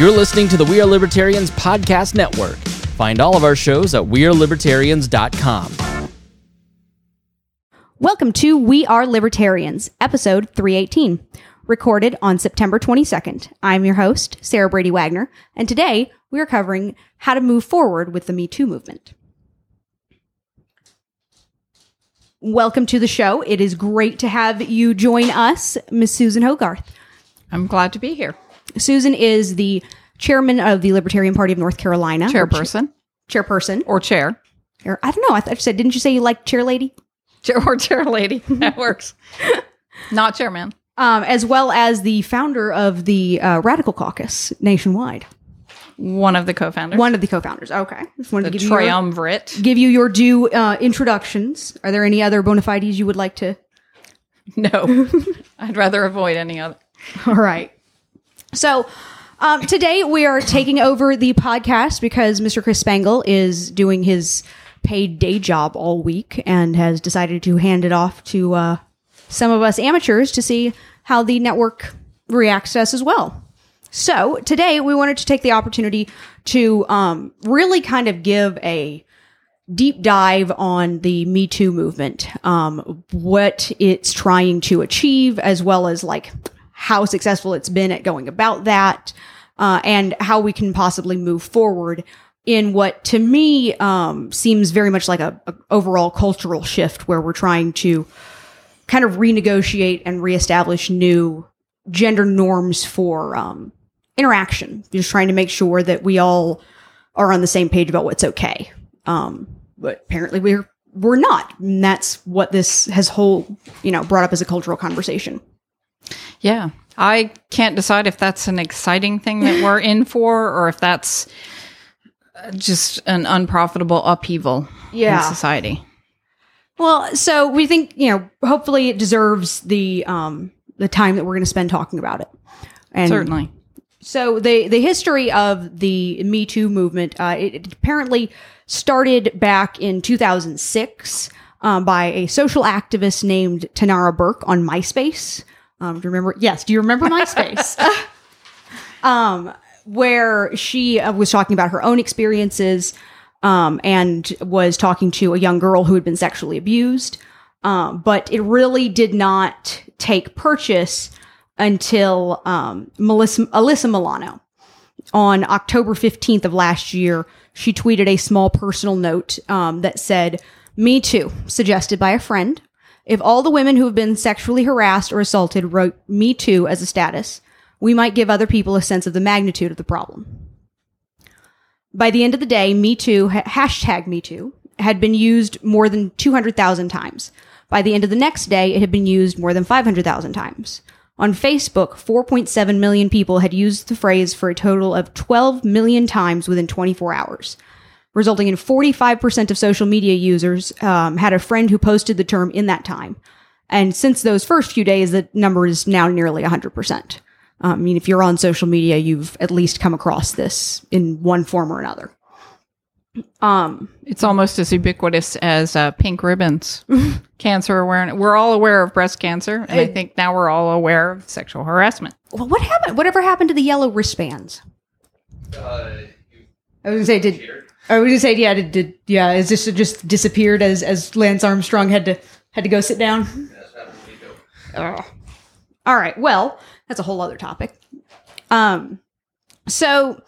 You're listening to the We Are Libertarians Podcast Network. Find all of our shows at WeareLibertarians.com. Welcome to We Are Libertarians, episode 318, recorded on September 22nd. I'm your host, Sarah Brady Wagner, and today we are covering how to move forward with the Me Too movement. Welcome to the show. It is great to have you join us, Miss Susan Hogarth. I'm glad to be here. Susan is the chairman of the Libertarian Party of North Carolina. Chairperson cha- chairperson. or chair. Or, I don't know. I thought you said, didn't you say you like chair lady? Chair or chair lady. That works. Not chairman. Um, as well as the founder of the uh, Radical Caucus nationwide. One of the co-founders. One of the co-founders. Okay. Just wanted the to give you, your, triumvirate. give you your due uh, introductions. Are there any other bona fides you would like to? No. I'd rather avoid any other. All right. So um, today we are taking over the podcast because Mr. Chris Spangle is doing his paid day job all week and has decided to hand it off to uh, some of us amateurs to see how the network reacts to us as well. So today we wanted to take the opportunity to um, really kind of give a deep dive on the Me Too movement, um, what it's trying to achieve, as well as like how successful it's been at going about that, uh, and how we can possibly move forward in what to me um, seems very much like a, a overall cultural shift where we're trying to kind of renegotiate and reestablish new gender norms for um, interaction. Just trying to make sure that we all are on the same page about what's okay. Um, but apparently we're we're not. And that's what this has whole you know brought up as a cultural conversation. Yeah. I can't decide if that's an exciting thing that we're in for or if that's uh, just an unprofitable upheaval Yeah. in society. Well, so we think you know hopefully it deserves the um, the time that we're going to spend talking about it. And Certainly. So the the history of the Me Too movement, uh, it, it apparently started back in 2006 um, by a social activist named Tanara Burke on MySpace. Um, do you remember? Yes. Do you remember MySpace? um, where she uh, was talking about her own experiences um, and was talking to a young girl who had been sexually abused. Um, but it really did not take purchase until um, Melissa, Alyssa Milano. On October 15th of last year, she tweeted a small personal note um, that said, Me too, suggested by a friend. If all the women who have been sexually harassed or assaulted wrote Me too as a status, we might give other people a sense of the magnitude of the problem. By the end of the day, Me Too, hashtag Me Too, had been used more than 200,000 times. By the end of the next day, it had been used more than 500,000 times. On Facebook, 4.7 million people had used the phrase for a total of 12 million times within 24 hours, resulting in 45% of social media users um, had a friend who posted the term in that time. And since those first few days, the number is now nearly 100%. Um, I mean, if you're on social media, you've at least come across this in one form or another. Um, It's almost as ubiquitous as uh, pink ribbons, cancer awareness. We're all aware of breast cancer, and I think now we're all aware of sexual harassment. well, what happened? Whatever happened to the yellow wristbands? I was gonna say, did I was gonna say, yeah, did, did yeah? Is this just disappeared as as Lance Armstrong had to had to go sit down? All right. Well, that's a whole other topic. Um, so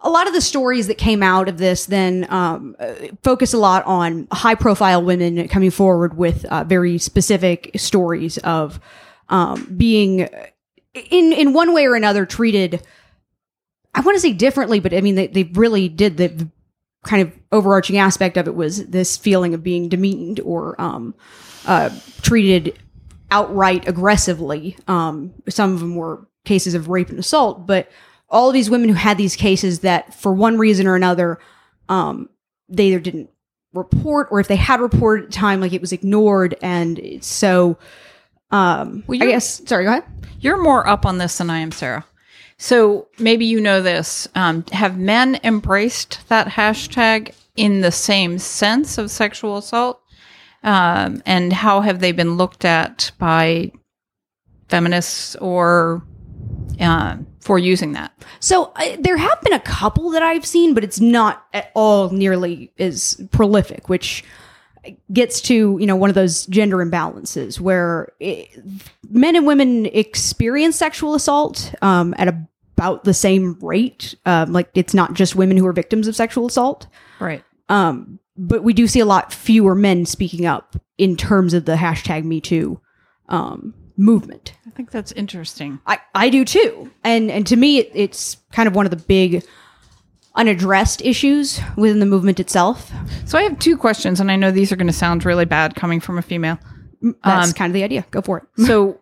a lot of the stories that came out of this then um, focus a lot on high profile women coming forward with uh, very specific stories of um, being in in one way or another treated I want to say differently, but I mean they, they really did the kind of overarching aspect of it was this feeling of being demeaned or um, uh, treated outright aggressively. Um, some of them were cases of rape and assault, but all of these women who had these cases that for one reason or another, um, they either didn't report or if they had reported at the time, like it was ignored. And so, um, Well, I guess, sorry, go ahead. You're more up on this than I am, Sarah. So maybe you know this. Um, have men embraced that hashtag in the same sense of sexual assault? Um, and how have they been looked at by feminists or uh, for using that. So uh, there have been a couple that I've seen, but it's not at all nearly as prolific, which gets to you know one of those gender imbalances where it, men and women experience sexual assault um, at about the same rate. Um, like it's not just women who are victims of sexual assault, Right. um, but we do see a lot fewer men speaking up in terms of the hashtag Me Too um, movement. I think that's interesting. I, I do too. And and to me, it, it's kind of one of the big unaddressed issues within the movement itself. So I have two questions, and I know these are going to sound really bad coming from a female. That's Um, kind of the idea. Go for it. So,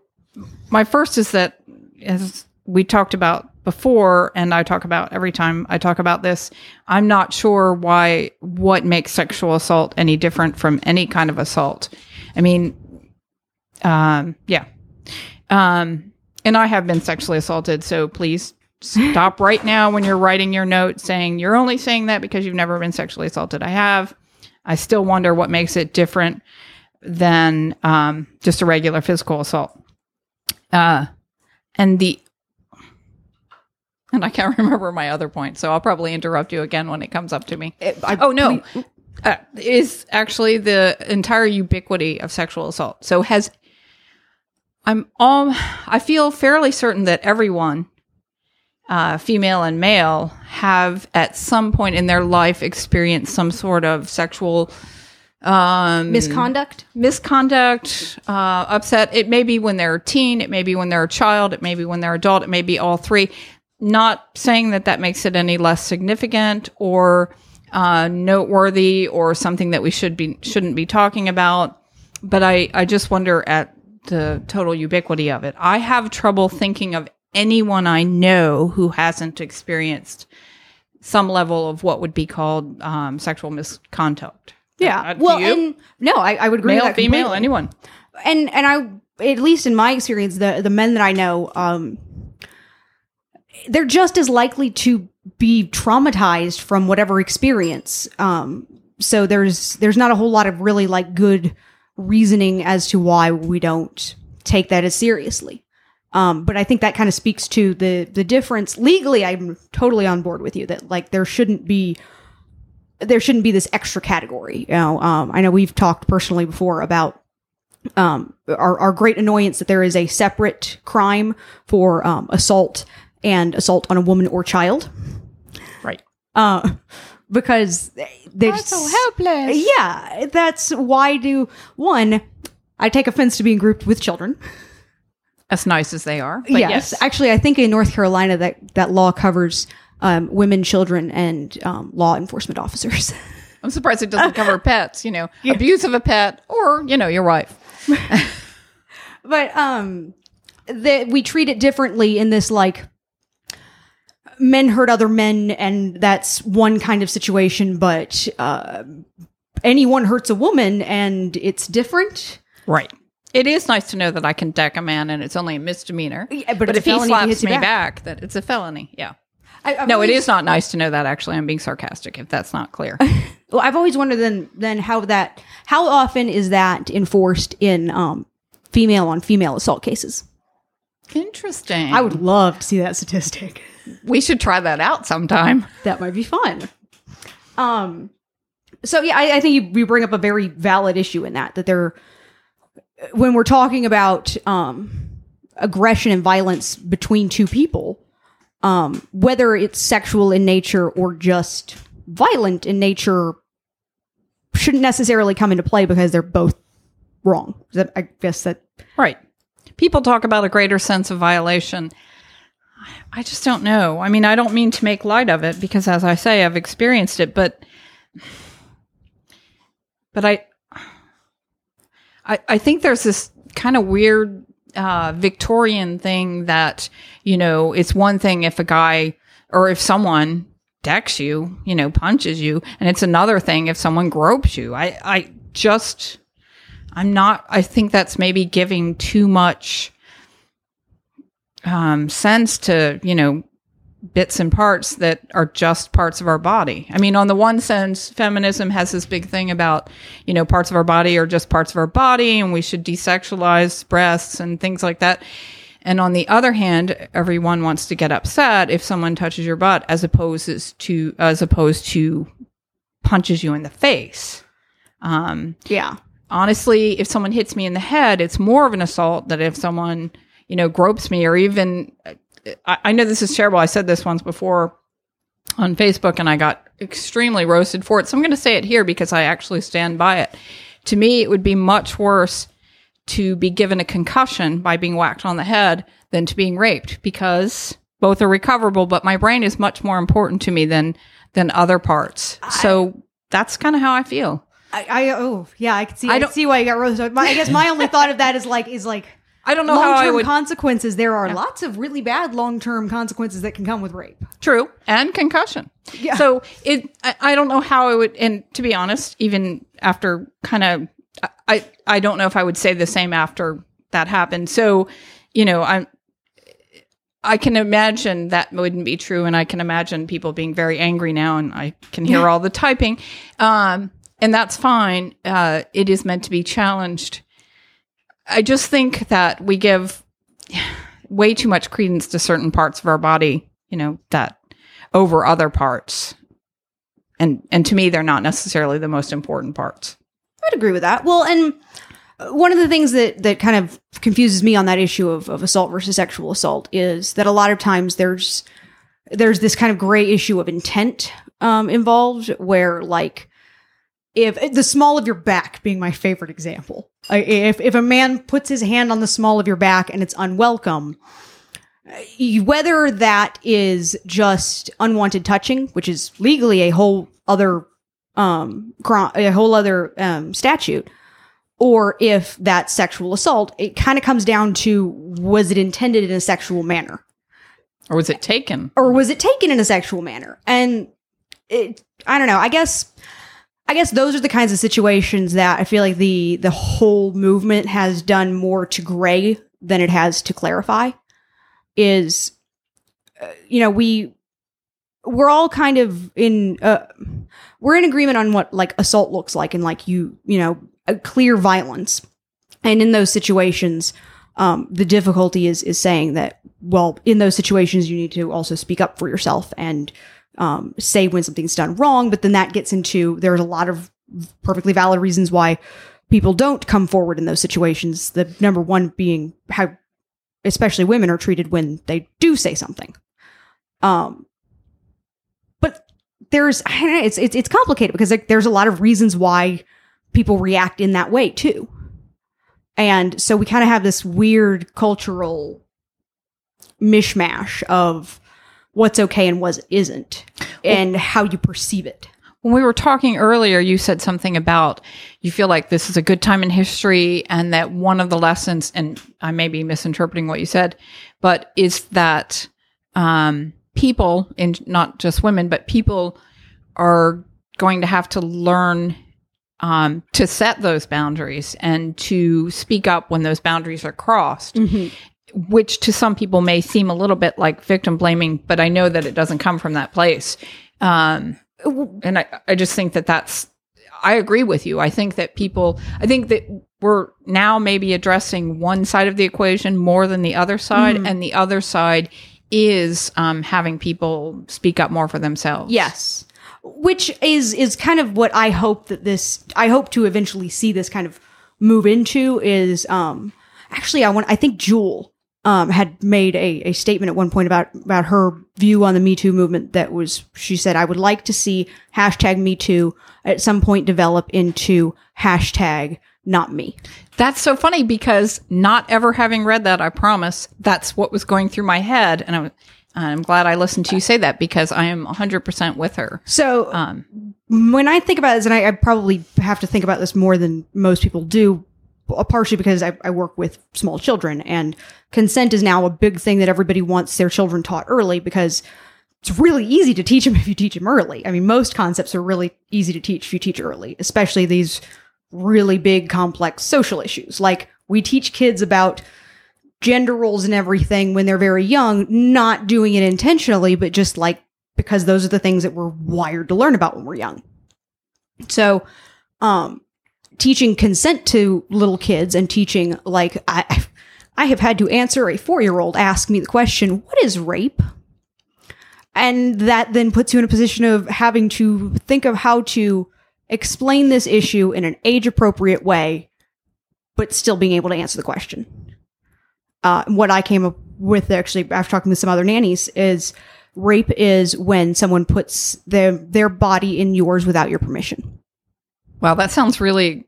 my first is that, as we talked about before, and I talk about every time I talk about this, I'm not sure why what makes sexual assault any different from any kind of assault. I mean, um, yeah. Um, and I have been sexually assaulted, so please stop right now when you're writing your note saying you're only saying that because you've never been sexually assaulted. I have. I still wonder what makes it different than um, just a regular physical assault. Uh, and the and I can't remember my other point, so I'll probably interrupt you again when it comes up to me. I- oh no, uh, is actually the entire ubiquity of sexual assault. So has I'm um I feel fairly certain that everyone, uh, female and male, have at some point in their life experienced some sort of sexual um Misconduct. misconduct, uh, upset. It may be when they're a teen, it may be when they're a child, it may be when they're adult, it may be all three. Not saying that that makes it any less significant or uh, noteworthy or something that we should be shouldn't be talking about. But I I just wonder at the total ubiquity of it. I have trouble thinking of anyone I know who hasn't experienced some level of what would be called um, sexual misconduct. Yeah. Uh, well, and no, I, I would agree male, with that female, completely. anyone. and and I at least in my experience, the the men that I know, um, they're just as likely to be traumatized from whatever experience. Um, so there's there's not a whole lot of really like good reasoning as to why we don't take that as seriously. Um, but I think that kind of speaks to the the difference. Legally, I'm totally on board with you that like there shouldn't be there shouldn't be this extra category. You know, um, I know we've talked personally before about um, our, our great annoyance that there is a separate crime for um, assault and assault on a woman or child. Right. Uh, because so helpless. Yeah, that's why do one. I take offense to being grouped with children. as nice as they are. But yes. yes, actually, I think in North Carolina that that law covers um, women, children, and um, law enforcement officers. I'm surprised it doesn't cover pets. You know, abuse of a pet, or you know, your wife. but um that we treat it differently in this like men hurt other men and that's one kind of situation but uh anyone hurts a woman and it's different Right. It is nice to know that I can deck a man and it's only a misdemeanor. Yeah, but it's if he felony if he slaps me back. back. that it's a felony. Yeah. I, I've No, it always- is not nice to know that. Actually, I'm being sarcastic. If that's not clear. well, i've always wondered then then how that how often is that enforced in um female on female assault cases Interesting. i would love to see that statistic We should try that out sometime. that might be fun. Um, so yeah, I, I think you, you bring up a very valid issue in that that there, when we're talking about um, aggression and violence between two people, um, whether it's sexual in nature or just violent in nature, shouldn't necessarily come into play because they're both wrong. I guess that Right. People talk about a greater sense of violation. I just don't know. I mean, I don't mean to make light of it because, as I say, I've experienced it, but, but I, I, I think there's this kind of weird uh, Victorian thing that you know it's one thing if a guy or if someone decks you, you know, punches you, and it's another thing if someone gropes you. I, I just. I'm not. I think that's maybe giving too much um, sense to you know bits and parts that are just parts of our body. I mean, on the one sense, feminism has this big thing about you know parts of our body are just parts of our body, and we should desexualize breasts and things like that. And on the other hand, everyone wants to get upset if someone touches your butt as opposed to as opposed to punches you in the face. Um, Yeah. honestly, if someone hits me in the head, it's more of an assault than if someone, you know, gropes me or even. Uh, I, I know this is terrible. I said this once before on Facebook and I got extremely roasted for it. So I'm going to say it here because I actually stand by it. To me, it would be much worse to be given a concussion by being whacked on the head than to being raped because both are recoverable, but my brain is much more important to me than than other parts. so that's kind of how I feel. I, I oh yeah, I can see. I I, don't- see why you got roasted. My, I guess my only thought of that is like is like I don't know how long I term would consequences. There are lots of really bad long term consequences that can come with rape. True, and concussion. Yeah. So it, I, I don't know how I would, and to be honest, even after kind of, I, I don't know if I would say the same after that happened. So, you know, I'm, I can imagine that wouldn't be true, and I can imagine people being very angry now, and I can hear all the typing, um, and that's fine. Uh, it is meant to be challenged. I just think that we give way too much credence to certain parts of our body, you know, that over other parts. And and to me they're not necessarily the most important parts. I'd agree with that. Well, and one of the things that that kind of confuses me on that issue of, of assault versus sexual assault is that a lot of times there's there's this kind of gray issue of intent um, involved, where like if the small of your back being my favorite example, if if a man puts his hand on the small of your back and it's unwelcome. uh, Whether that is just unwanted touching, which is legally a whole other um a whole other um statute or if that's sexual assault it kind of comes down to was it intended in a sexual manner Or was it taken? or was it taken in a sexual manner and it i don't know i guess i guess those are the kinds of situations that i feel like the the whole movement has done more to gray than it has to clarify is uh, you know we we're all kind of in uh, we're in agreement on what like assault looks like and like you you know clear violence. And in those situations um, the difficulty is is saying that well in those situations you need to also speak up for yourself and um, say when something's done wrong but then that gets into there's a lot of perfectly valid reasons why people don't come forward in those situations the number one being how especially women are treated when they do say something um but there's it's it's it's complicated because there's a lot of reasons why people react in that way too. And so we kind of have this weird cultural mishmash of what's okay and what isn't and how you perceive it. When we were talking earlier, you said something about you feel like this is a good time in history and that one of the lessons, and I may be misinterpreting what you said, but is that um, people, and not just women, but people are going to have to learn um, to set those boundaries and to speak up when those boundaries are crossed. Which to some people may seem a little bit like victim blaming, but I know that it doesn't come from that place. Um, and I, I just think that that's i agree with you i think that people i think that we're now maybe addressing one side of the equation more than the other side and the other side is um, having people speak up more for themselves Yes. Which is is kind of what I hope that this I hope to eventually see this kind of move into is um actually I want I think Jewel um had made a, a statement at one point about about her view on the Me Too movement that was she said I would like to see hashtag Me Too at some point develop into hashtag not me. that's so funny because not ever having read that i promise that's what was going through my head and I was, i'm glad i listened to you say that because i am 100% with her So um, when I think about this, and I, I probably have to think about this more than most people do, partially because I, I work with small children, and consent is now a big thing that everybody wants their children taught early because it's really easy to teach them if you teach them early. I mean, most concepts are really easy to teach if you teach early, especially these really big, complex social issues. Like we teach kids about gender roles and everything when they're very young, not doing it intentionally, but just like because those are the things that we're wired to learn about when we're young. So, um, teaching consent to little kids and teaching like I, I have had to answer a four year old ask me the question, What is rape? And that then puts you in a position of having to think of how to explain this issue in an age appropriate way, but still being able to answer the question. Uh, what I came up with actually after talking to some other nannies is rape is when someone puts their their body in yours without your permission. Wow, that sounds really.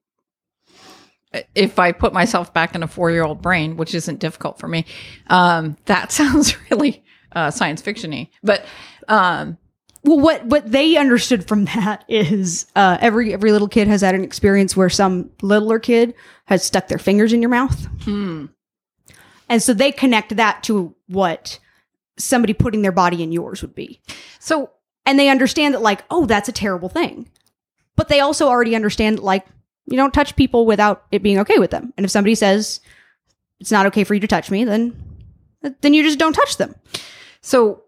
If I put myself back in a four-year-old brain, which isn't difficult for me, um, that sounds really uh, science fictiony. But um, Well, what what they understood from that is uh, every every little kid has had an experience where some littler kid has stuck their fingers in your mouth, and so they connect that to what somebody putting their body in yours would be, so and they understand that like, oh, that's a terrible thing, but they also already understand like you don't touch people without it being okay with them, and if somebody says it's not okay for you to touch me, then then you just don't touch them. so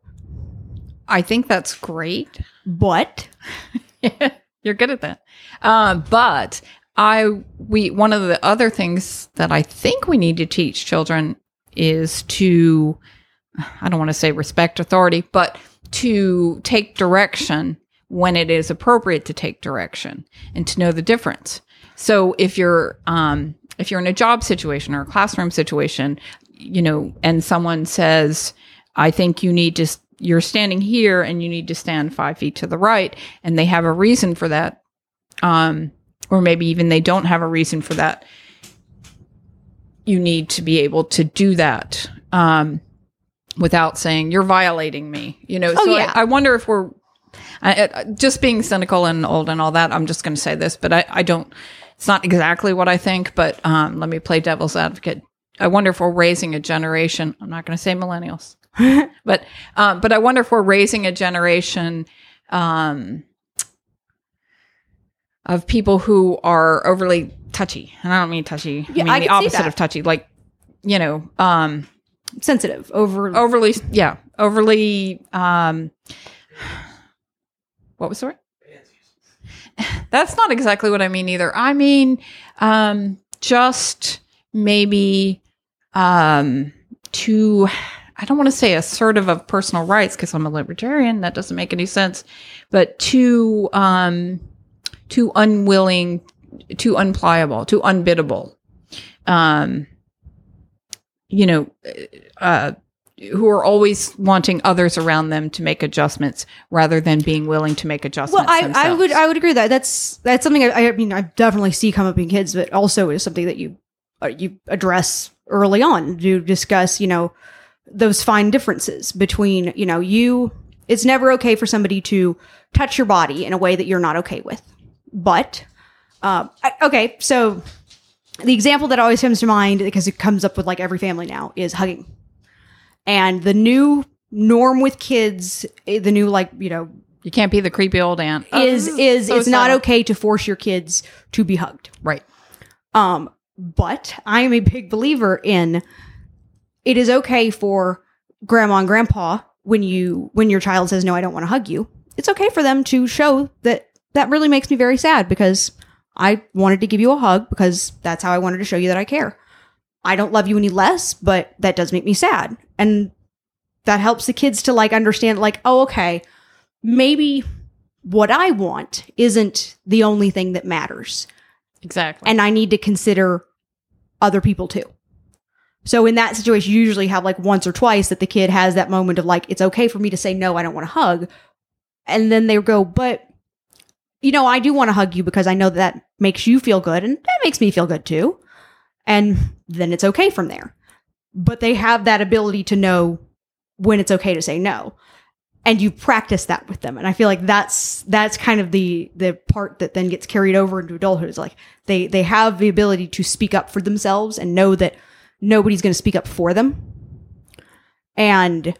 I think that's great. But You're good at that. Uh, but I we one of the other things that I think we need to teach children is to I don't want to say respect authority, but to take direction when it is appropriate to take direction and to know the difference. So if you're um, if you're in a job situation or a classroom situation, you know, and someone says, "I think you need to," you're standing here and you need to stand five feet to the right, and they have a reason for that, um, or maybe even they don't have a reason for that. You need to be able to do that um, without saying you're violating me. You know, Oh, so yeah. I, I wonder if we're I, I, just being cynical and old and all that. I'm just going to say this, but I, I don't. It's not exactly what I think, but um, let me play devil's advocate. I wonder if we're raising a generation. I'm not going to say millennials, but um, but I wonder if we're raising a generation um, of people who are overly touchy, and I don't mean touchy. Yeah, I mean I the opposite of touchy, like you know, um, sensitive over overly yeah overly um what was the word that's not exactly what i mean either. I mean um just maybe um too i don't want to say assertive of personal rights because i'm a libertarian that doesn't make any sense but too um too unwilling too unpliable too unbiddable. Um you know uh, who are always wanting others around them to make adjustments rather than being willing to make adjustments. Well, I, I would I would agree that. That's that's something I, I mean I definitely see come up in kids, but also is something that you uh, you address early on to discuss you know those fine differences between you know you it's never okay for somebody to touch your body in a way that you're not okay with, but uh, I- okay so the example that always comes to mind because it comes up with like every family now is hugging and the new norm with kids eh, the new like you know you can't be the creepy old aunt. Oh, is this is so it's not okay to force your kids to be hugged. right. Um, but I am a big believer in it is okay for grandma and grandpa when you when your child says no, I don't want to hug you. It's okay for them to show that that really makes me very sad because I wanted to give you a hug because that's how I wanted to show you that I care. I don't love you any less, but that does make me sad. And that helps the kids to like understand like, oh, okay, maybe what I want isn't the only thing that matters. Exactly. And I need to consider other people too. So in that situation, you usually have like once or twice that the kid has that moment of like, it's okay for me to say no, I don't want to hug. And then they go, but you know, I do want to hug you because I know that, that makes you feel good and that makes me feel good too. And then it's okay from there. But they have that ability to know when it's okay to say no. And you practice that with them. And I feel like that's that's kind of the the part that then gets carried over into adulthood. Is like they they have the ability to speak up for themselves and know that nobody's going to speak up for them. And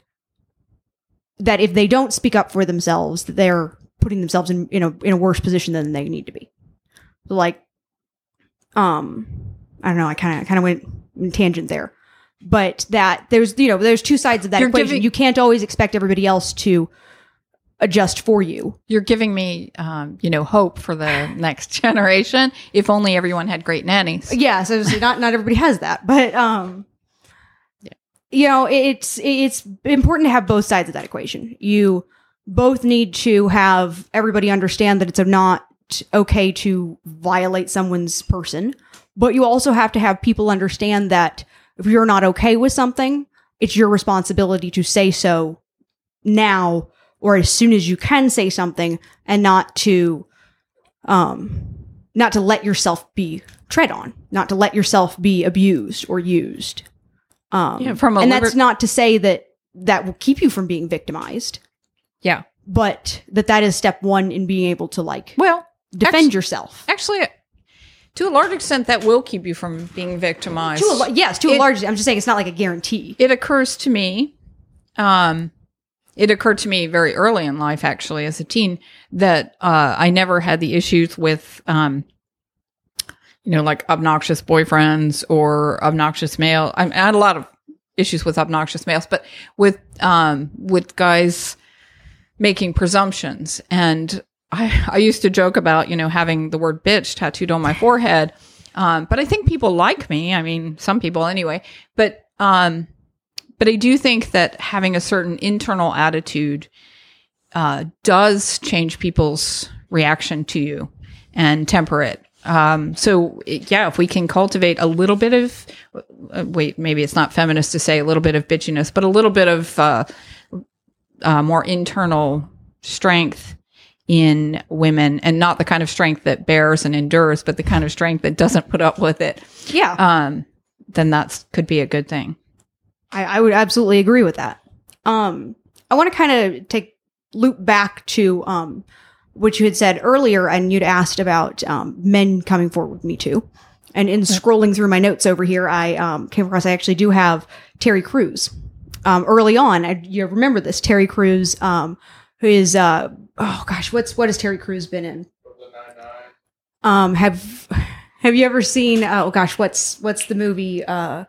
that if they don't speak up for themselves, that they're putting themselves in in a in a worse position than they need to be. Like, um, I don't know. I kind of kind of went in tangent there, but that there's you know there's two sides of that You're equation. giving- you can't always expect everybody else to adjust for you. You're giving me, um, you know, hope for the next generation. If only everyone had great nannies. Yeah, so not not everybody has that, but um, yeah. you know, it's it's important to have both sides of that equation. You both need to have everybody understand that it's not okay to violate someone's person, but you also have to have people understand that if you're not okay with something, it's your responsibility to say so now or as soon as you can say something and not to um not to let yourself be tread on, not to let yourself be abused or used. Um, Yeah, from a and liber- that's not to say that that will keep you from being victimized, Yeah. but that that is step one in being able to like Well, defend actu- yourself. actually, to a large extent, that will keep you from being victimized. To a, yes, to a It- large. I'm just saying it's not like a guarantee. it occurs to me um it occurred to me very early in life actually as a teen that uh i never had the issues with um you know like obnoxious boyfriends or obnoxious male I, I had a lot of issues with obnoxious males but with um with guys making presumptions and i i used to joke about you know having the word bitch tattooed on my forehead. Um but i think people like me. I mean some people anyway. But um but I do think that having a certain internal attitude uh, does change people's reaction to you and temper it. Um, so it- yeah, if we can cultivate a little bit of, uh, wait, maybe it's not feminist to say a little bit of bitchiness, but a little bit of uh, uh, more internal strength in women, and not the kind of strength that bears and endures, but the kind of strength that doesn't put up with it. Yeah, Um, then that's could be a good thing. I, I would absolutely agree with that. Um, I want to kind of take loop back to um, what you had said earlier, and you'd asked about um, men coming forward with Me Too. And in scrolling through my notes over here, I um, came across I actually do have Terry Crews. Um, early on, I, you remember this Terry Crews, um, who is uh, oh gosh, what's what has Terry Crews been in? Um, have have you ever seen? Oh gosh, what's what's the movie? Uh,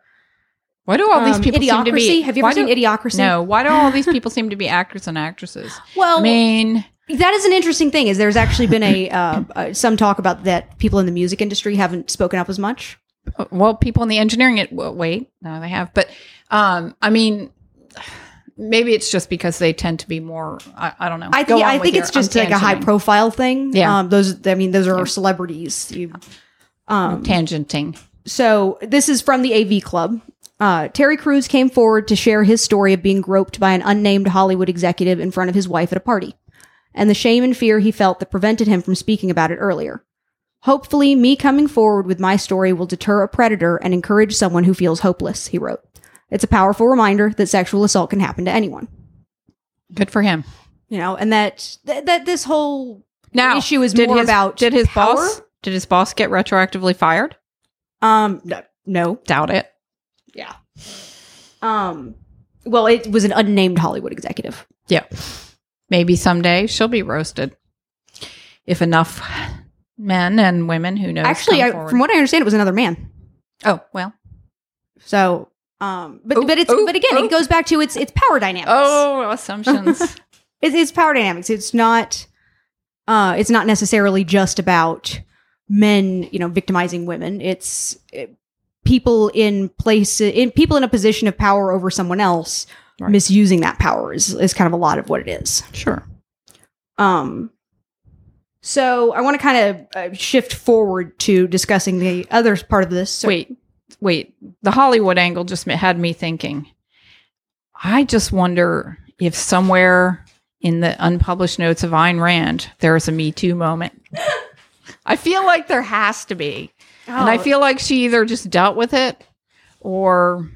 Why do all these um, people seem to be? Have you ever why seen Idiocracy? No. Why do all these people seem to be actors and actresses? Well, I mean, that is an interesting thing. Is there's actually been a uh, uh, some talk about that people in the music industry haven't spoken up as much. well, people in the engineering it. Well, wait, no, they have. But um, I mean, maybe it's just because they tend to be more. I, I don't know. I Go think I think it's just like a high profile thing. Yeah. Um, those I mean those are celebrities. You, um, tangenting. So this is from the AV Club. Uh, Terry Crews came forward to share his story of being groped by an unnamed Hollywood executive in front of his wife at a party, and the shame and fear he felt that prevented him from speaking about it earlier. Hopefully, me coming forward with my story will deter a predator and encourage someone who feels hopeless, he wrote. It's a powerful reminder that sexual assault can happen to anyone. Good for him. You know, and that that, that this whole Now, issue is more his, about did his power. boss did his boss get retroactively fired? Um, no, no, Doubt it. Yeah. Um well, it was an unnamed Hollywood executive. Yeah. Maybe someday she'll be roasted. If enough men and women who know Actually, I, from what I understand, it was another man. oh well So, um, but Oh, but it's oh, but again, oh. it goes back to its its power dynamics. oh assumptions it's, it's power dynamics. It's not. Uh, it's not necessarily just about men, you know, victimizing women. It's it, people in place in people in a position of power over someone else Right. misusing that power is is kind of a lot of what it is. sure Um, so I want to kind of uh, shift forward to discussing the other part of this. So, wait wait the hollywood angle just had me thinking i just wonder if somewhere in the unpublished notes of Ayn Rand there's a me too moment i feel like there has to be and i Oh. feel like she either just dealt with it or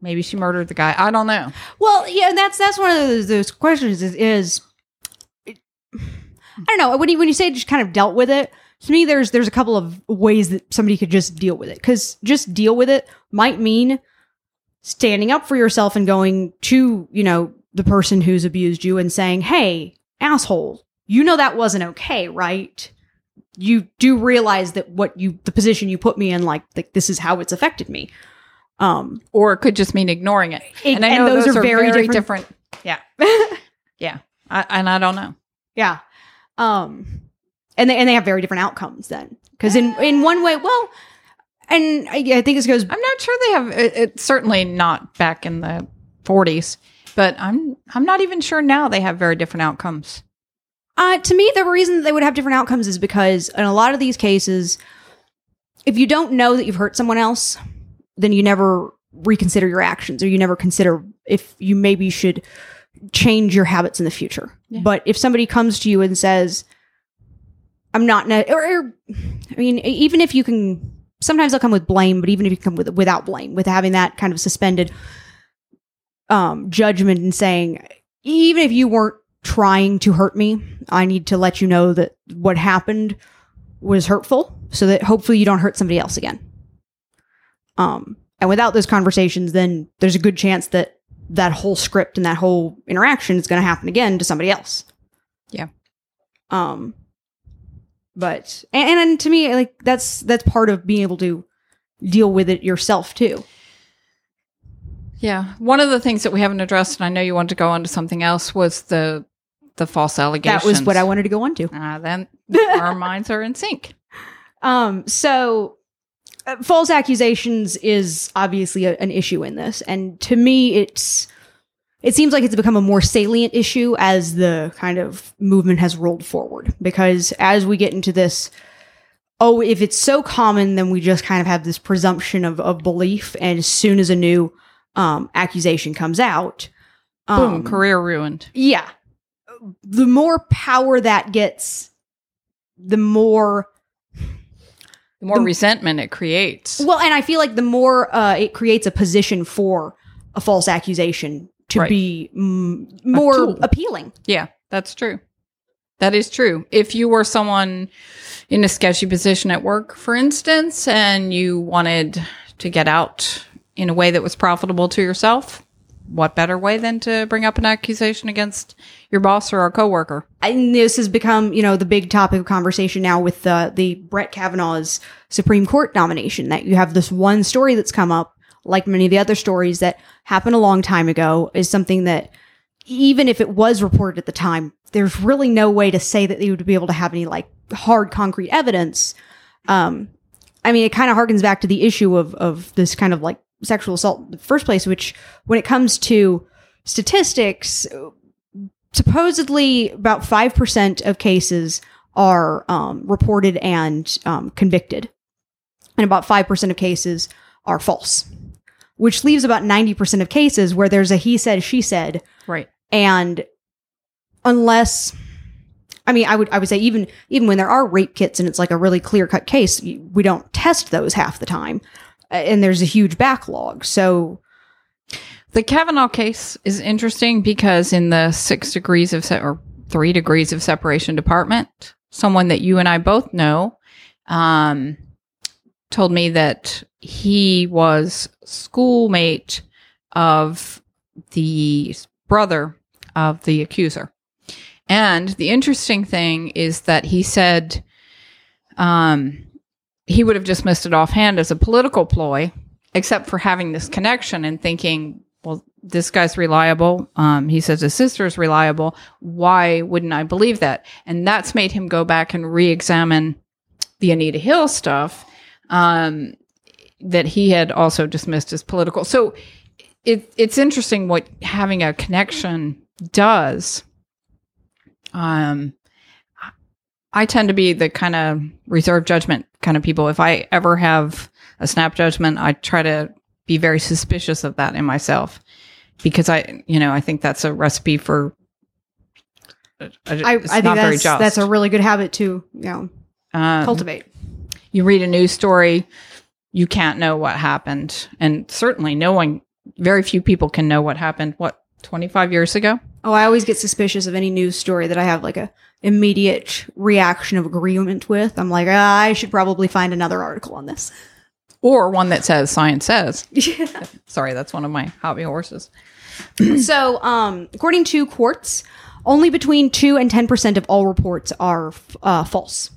maybe she murdered the guy i don't know well, yeah, and that's that's one of those, those questions. Is, is I don't know when you when you say just kind of dealt with it. To me, there's there's a couple of ways that somebody could just deal with it because just deal with it might mean standing up for yourself and going to you know the person who's abused you and saying, "Hey, asshole, you know that wasn't okay, right?" You do realize that what you the position you put me in, like, like this is how it's affected me. Um, or it could just mean ignoring it. It- and I and those those, are are, very very, different- different. Yeah, yeah, I, and I don't know. Yeah. Um and they and they have very different outcomes then. Cuz in in one way, well, and I, I think this goes I'm not sure they have. It, it's certainly not back in the 40s. But I'm I'm not even sure now they have very different outcomes. Uh, to me, the reason they would have different outcomes is because in a lot of these cases, if you don't know that you've hurt someone else, then you never reconsider your actions or you never consider if you maybe should change your habits in the future. Yeah. But if somebody comes to you and says, I'm not, ne- or, or, I mean, even if you can, sometimes they'll come with blame, but even if you come with without blame, with having that kind of suspended um, judgment and saying, even if you weren't trying to hurt me, I need to let you know that what happened was hurtful so that hopefully you don't hurt somebody else again. Um, and without those conversations, then there's a good chance that that whole script and that whole interaction is going to happen again to somebody else. Yeah. Um, but and, and to me, like that's that's part of being able to deal with it yourself too. Yeah. One of the things that we haven't addressed, and I know you want to go on to something else, was the the false allegations. That was what I wanted to go on to. Uh, then our minds are in sync. Um, so uh, false accusations is obviously a, an issue in this, and to me, it's it seems like it's become a more salient issue as the kind of movement has rolled forward. Because as we get into this, oh, if it's so common, then we just kind of have this presumption of, of belief, and as soon as a new um, accusation comes out, Boom, um, career ruined. yeah, the more power that gets, the more The more the- resentment it creates. Well, and I feel like the more uh, it creates a position for a false accusation to Right. be mm, more appealing. Yeah, that's true. That is true. If you were someone in a sketchy position at work, for instance, and you wanted to get out in a way that was profitable to yourself, what better way than to bring up an accusation against your boss or a coworker? And this has become, you know, the big topic of conversation now with the the Brett Kavanaugh's Supreme Court nomination. That you have this one story that's come up, like many of the other stories that happened a long time ago, is something that even if it was reported at the time, there's really no way to say that they would be able to have any like hard concrete evidence. Um, I mean, it kind of harkens back to the issue of of this kind of like sexual assault in the first place, which when it comes to statistics, supposedly about 5% of cases are um, reported and um, convicted, and about 5% of cases are false, which leaves about 90% of cases where there's a he said, she said, Right. and unless I mean, I would I would say even even when there are rape kits and it's like a really clear cut case, we don't test those half the time, and there's a huge backlog. So The Kavanaugh case is interesting because in the six degrees of se- or three degrees of separation department, someone that you and I both know, um, told me that he was schoolmate of the brother of the accuser. And the interesting thing is that he said um, he would have just dismissed it offhand as a political ploy, except for having this connection and thinking, well, this guy's reliable. Um, he says his sister's reliable. Why wouldn't I believe that? And that's made him go back and re examine the Anita Hill stuff um, that he had also dismissed as political. So it, it's interesting what having a connection does. Um, I tend to be the kind of reserved judgment kind of people. If I ever have a snap judgment, I try to be very suspicious of that in myself because I, you know, I think that's a recipe for. I, I, I think that's that's a really good habit to you know um, cultivate. You read a news story, you can't know what happened, and certainly no one, very few people can know what happened. What twenty five years ago? Oh, I always get suspicious of any news story that I have like a immediate reaction of agreement with. I'm like, ah, I should probably find another article on this. Or one that says science says. Sorry, that's one of my hobby horses. so, um, according to Quartz, only between 2 and 10% of all reports are uh, false.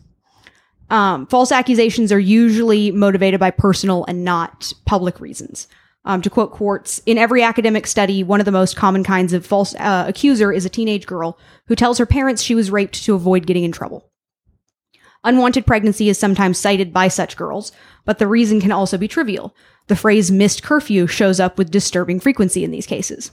Um, false accusations are usually motivated by personal and not public reasons. Um, to quote Quartz, in every academic study, one of the most common kinds of false uh, accuser is a teenage girl who tells her parents she was raped to avoid getting in trouble. Unwanted pregnancy is sometimes cited by such girls, but the reason can also be trivial. The phrase missed curfew shows up with disturbing frequency in these cases.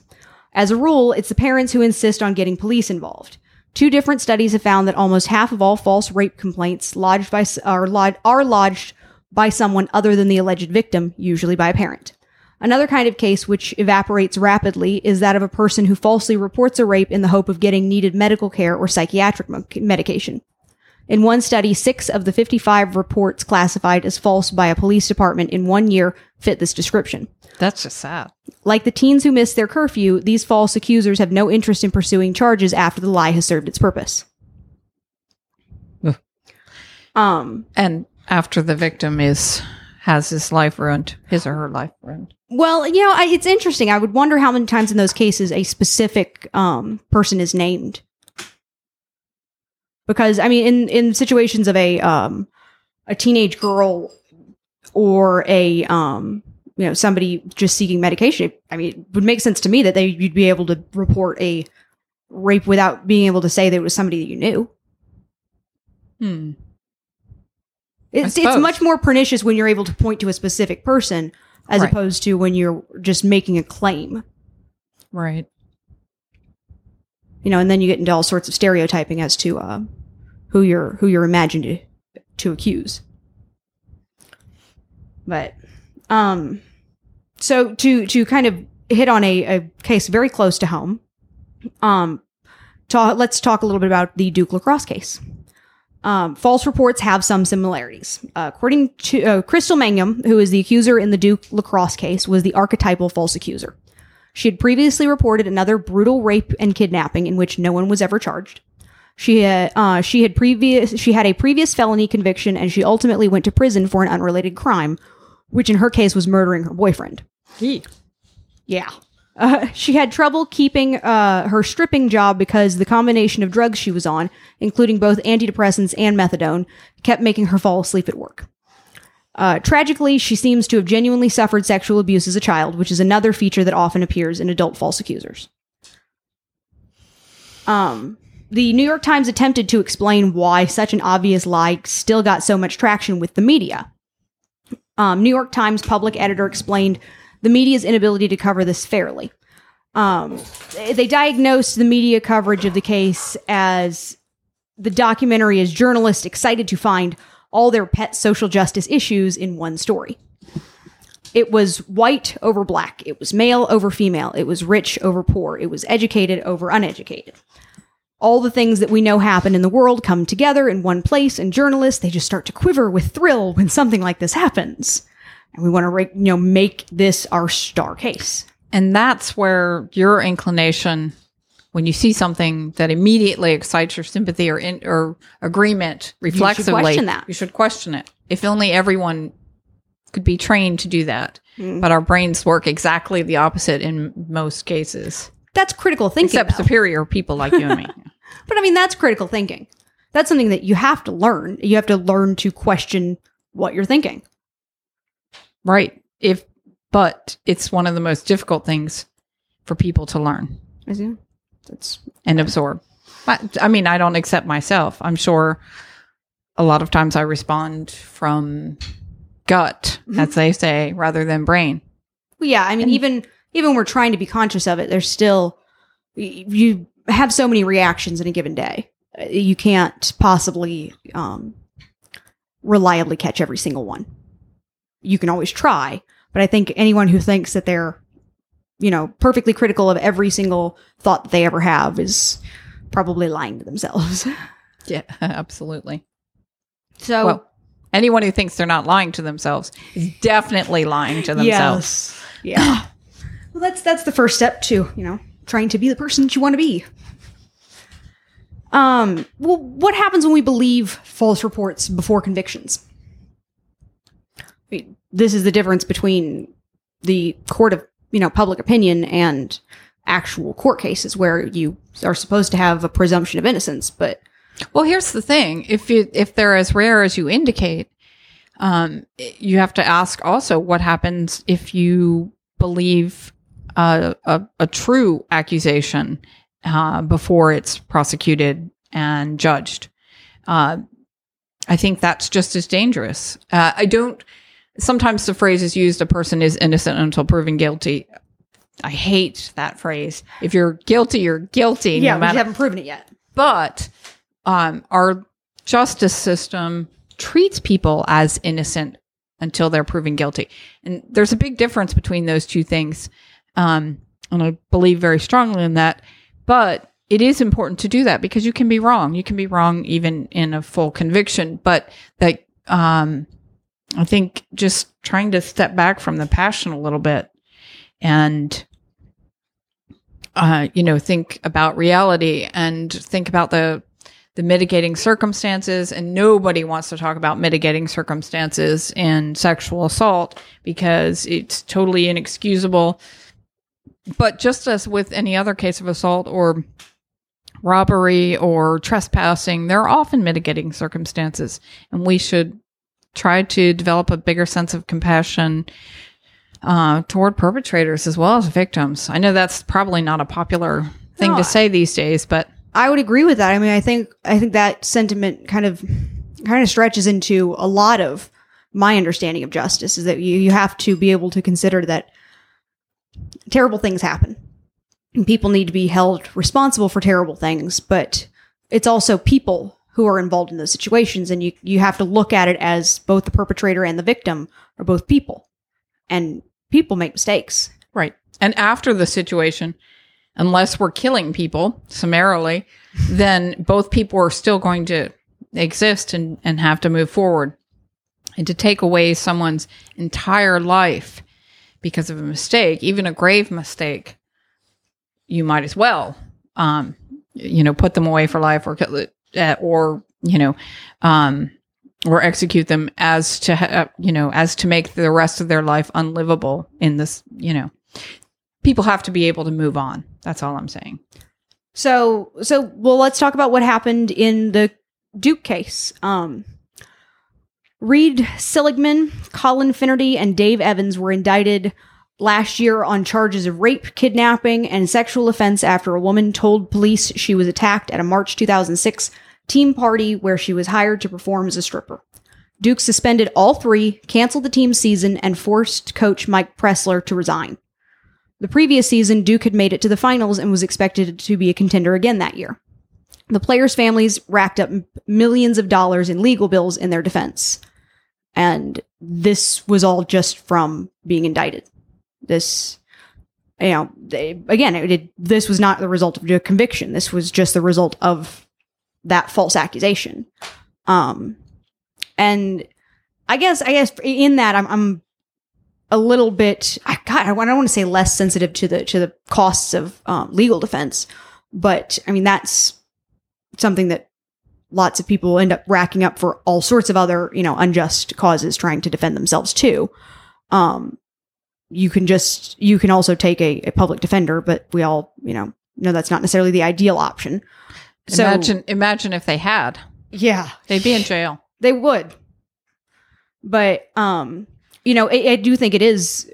As a rule, it's the parents who insist on getting police involved. Two different studies have found that almost half of all false rape complaints lodged by are, lodged, are lodged by someone other than the alleged victim, usually by a parent. Another kind of case which evaporates rapidly is that of a person who falsely reports a rape in the hope of getting needed medical care or psychiatric medication. In one study, six of the 55 reports classified as false by a police department in one year fit this description. That's just sad. Like the teens who missed their curfew, these false accusers have no interest in pursuing charges after the lie has served its purpose. um, and after the victim is has his life ruined, his or her life ruined. Well, you know, I, it's interesting. I would wonder how many times in those cases a specific um, person is named because I mean, in in situations of a um a teenage girl or a um you know somebody just seeking medication, I mean, it would make sense to me that they you'd be able to report a rape without being able to say that it was somebody that you knew. Hmm. It's it's much more pernicious when you're able to point to a specific person as right. opposed to when you're just making a claim. Right you know, and then you get into all sorts of stereotyping as to uh, who you're who you're imagined to, to accuse. But um, so to to kind of hit on a, a case very close to home, um, talk, let's talk a little bit about the Duke lacrosse case. Um, false reports have some similarities. Uh, according to uh, Crystal Mangum, who is the accuser in the Duke lacrosse case, was the archetypal false accuser. She had previously reported another brutal rape and kidnapping in which no one was ever charged. She had, uh, she had previous she had a previous felony conviction and she ultimately went to prison for an unrelated crime, which in her case was murdering her boyfriend. Gee. Yeah. Uh, she had trouble keeping uh, her stripping job because the combination of drugs she was on, including both antidepressants and methadone, kept making her fall asleep at work. Uh, tragically, she seems to have genuinely suffered sexual abuse as a child, which is another feature that often appears in adult false accusers. Um, the New York Times attempted to explain why such an obvious lie still got so much traction with the media. Um, New York Times public editor explained the media's inability to cover this fairly. Um, they diagnosed the media coverage of the case as the documentary as journalists excited to find all their pet social justice issues in one story. It was white over black. It was male over female. It was rich over poor. It was educated over uneducated. All the things that we know happen in the world come together in one place, and journalists, they just start to quiver with thrill when something like this happens. And we want to, you know, make this our star case. And that's where your inclination when you see something that immediately excites your sympathy or in, or agreement reflexively, you should question that. You should question it. If only everyone could be trained to do that. Mm. But our brains work exactly the opposite in most cases. That's critical thinking. Except though. superior people like you and me. but I mean, that's critical thinking. That's something that you have to learn. You have to learn to question what you're thinking. Right. If, but it's one of the most difficult things for people to learn. Is it? That's and absorb. I, I mean, I don't accept myself. I'm sure a lot of times I respond from gut, mm-hmm. as they say, rather than brain. Well, yeah, I mean, and, even even when we're trying to be conscious of it, there's still you have so many reactions in a given day. You can't possibly um, reliably catch every single one. You can always try, but I think anyone who thinks that they're you know, perfectly critical of every single thought that they ever have is probably lying to themselves. yeah, absolutely. So, well, anyone who thinks they're not lying to themselves is definitely lying to themselves. Yes. Yeah. well, that's that's the first step to, you know, trying to be the person that you want to be. Um, well, what happens when we believe false reports before convictions? This is the difference between the court of you know, public opinion and actual court cases where you are supposed to have a presumption of innocence. But well, here's the thing: if you if they're as rare as you indicate, um, you have to ask also what happens if you believe a, a, a true accusation uh, before it's prosecuted and judged. Uh, I think that's just as dangerous. Uh, I don't. Sometimes the phrase is used: "A person is innocent until proven guilty." I hate that phrase. If you're guilty, you're guilty. Yeah, no we matter. haven't proven it yet. But um, our justice system treats people as innocent until they're proven guilty, and there's a big difference between those two things. Um, and I believe very strongly in that. But it is important to do that because you can be wrong. You can be wrong even in a full conviction. But that um, I think just trying to step back from the passion a little bit and uh, you know think about reality and think about the the mitigating circumstances and nobody wants to talk about mitigating circumstances in sexual assault because it's totally inexcusable but just as with any other case of assault or robbery or trespassing there are often mitigating circumstances and we should try to develop a bigger sense of compassion uh, toward perpetrators as well as victims i know that's probably not a popular thing No, to say these days but I would agree with that. I mean, I think I think that sentiment kind of kind of stretches into a lot of my understanding of justice is that you, you have to be able to consider that terrible things happen and people need to be held responsible for terrible things, but it's also people who are involved in those situations and you you have to look at it as both the perpetrator and the victim are both people. And people make mistakes. Right. And after the situation, unless we're killing people summarily, then both people are still going to exist and, and have to move forward. And to take away someone's entire life because of a mistake, even a grave mistake, you might as well, um, you know, put them away for life or, uh, or, you know, um, or execute them as to, ha- you know, as to make the rest of their life unlivable in this, you know, people have to be able to move on. That's all I'm saying. So, so well, let's talk about what happened in the Duke case. Um, Reade Seligmann, Colin Finnerty, and Dave Evans were indicted last year on charges of rape, kidnapping, and sexual offense after a woman told police she was attacked at a March 2006 team party where she was hired to perform as a stripper. Duke suspended all three, canceled the team's season, and forced coach Mike Pressler to resign. The previous season, Duke had made it to the finals and was expected to be a contender again that year. The players' families racked up millions of dollars in legal bills in their defense. And this was all just from being indicted. This, you know, they, again, it, it, this was not the result of a conviction. This was just the result of that false accusation. Um, and I guess, I guess in that, I'm, I'm a little bit I God, I don't want to say less sensitive to the to the costs of um, legal defense, but I mean that's something that lots of people end up racking up for all sorts of other you know unjust causes trying to defend themselves too. Um, you can just you can also take a, a public defender, but we all you know know that's not necessarily the ideal option. So imagine, imagine if they had, yeah, they'd be in jail. they would. But um, you know, I, I do think it is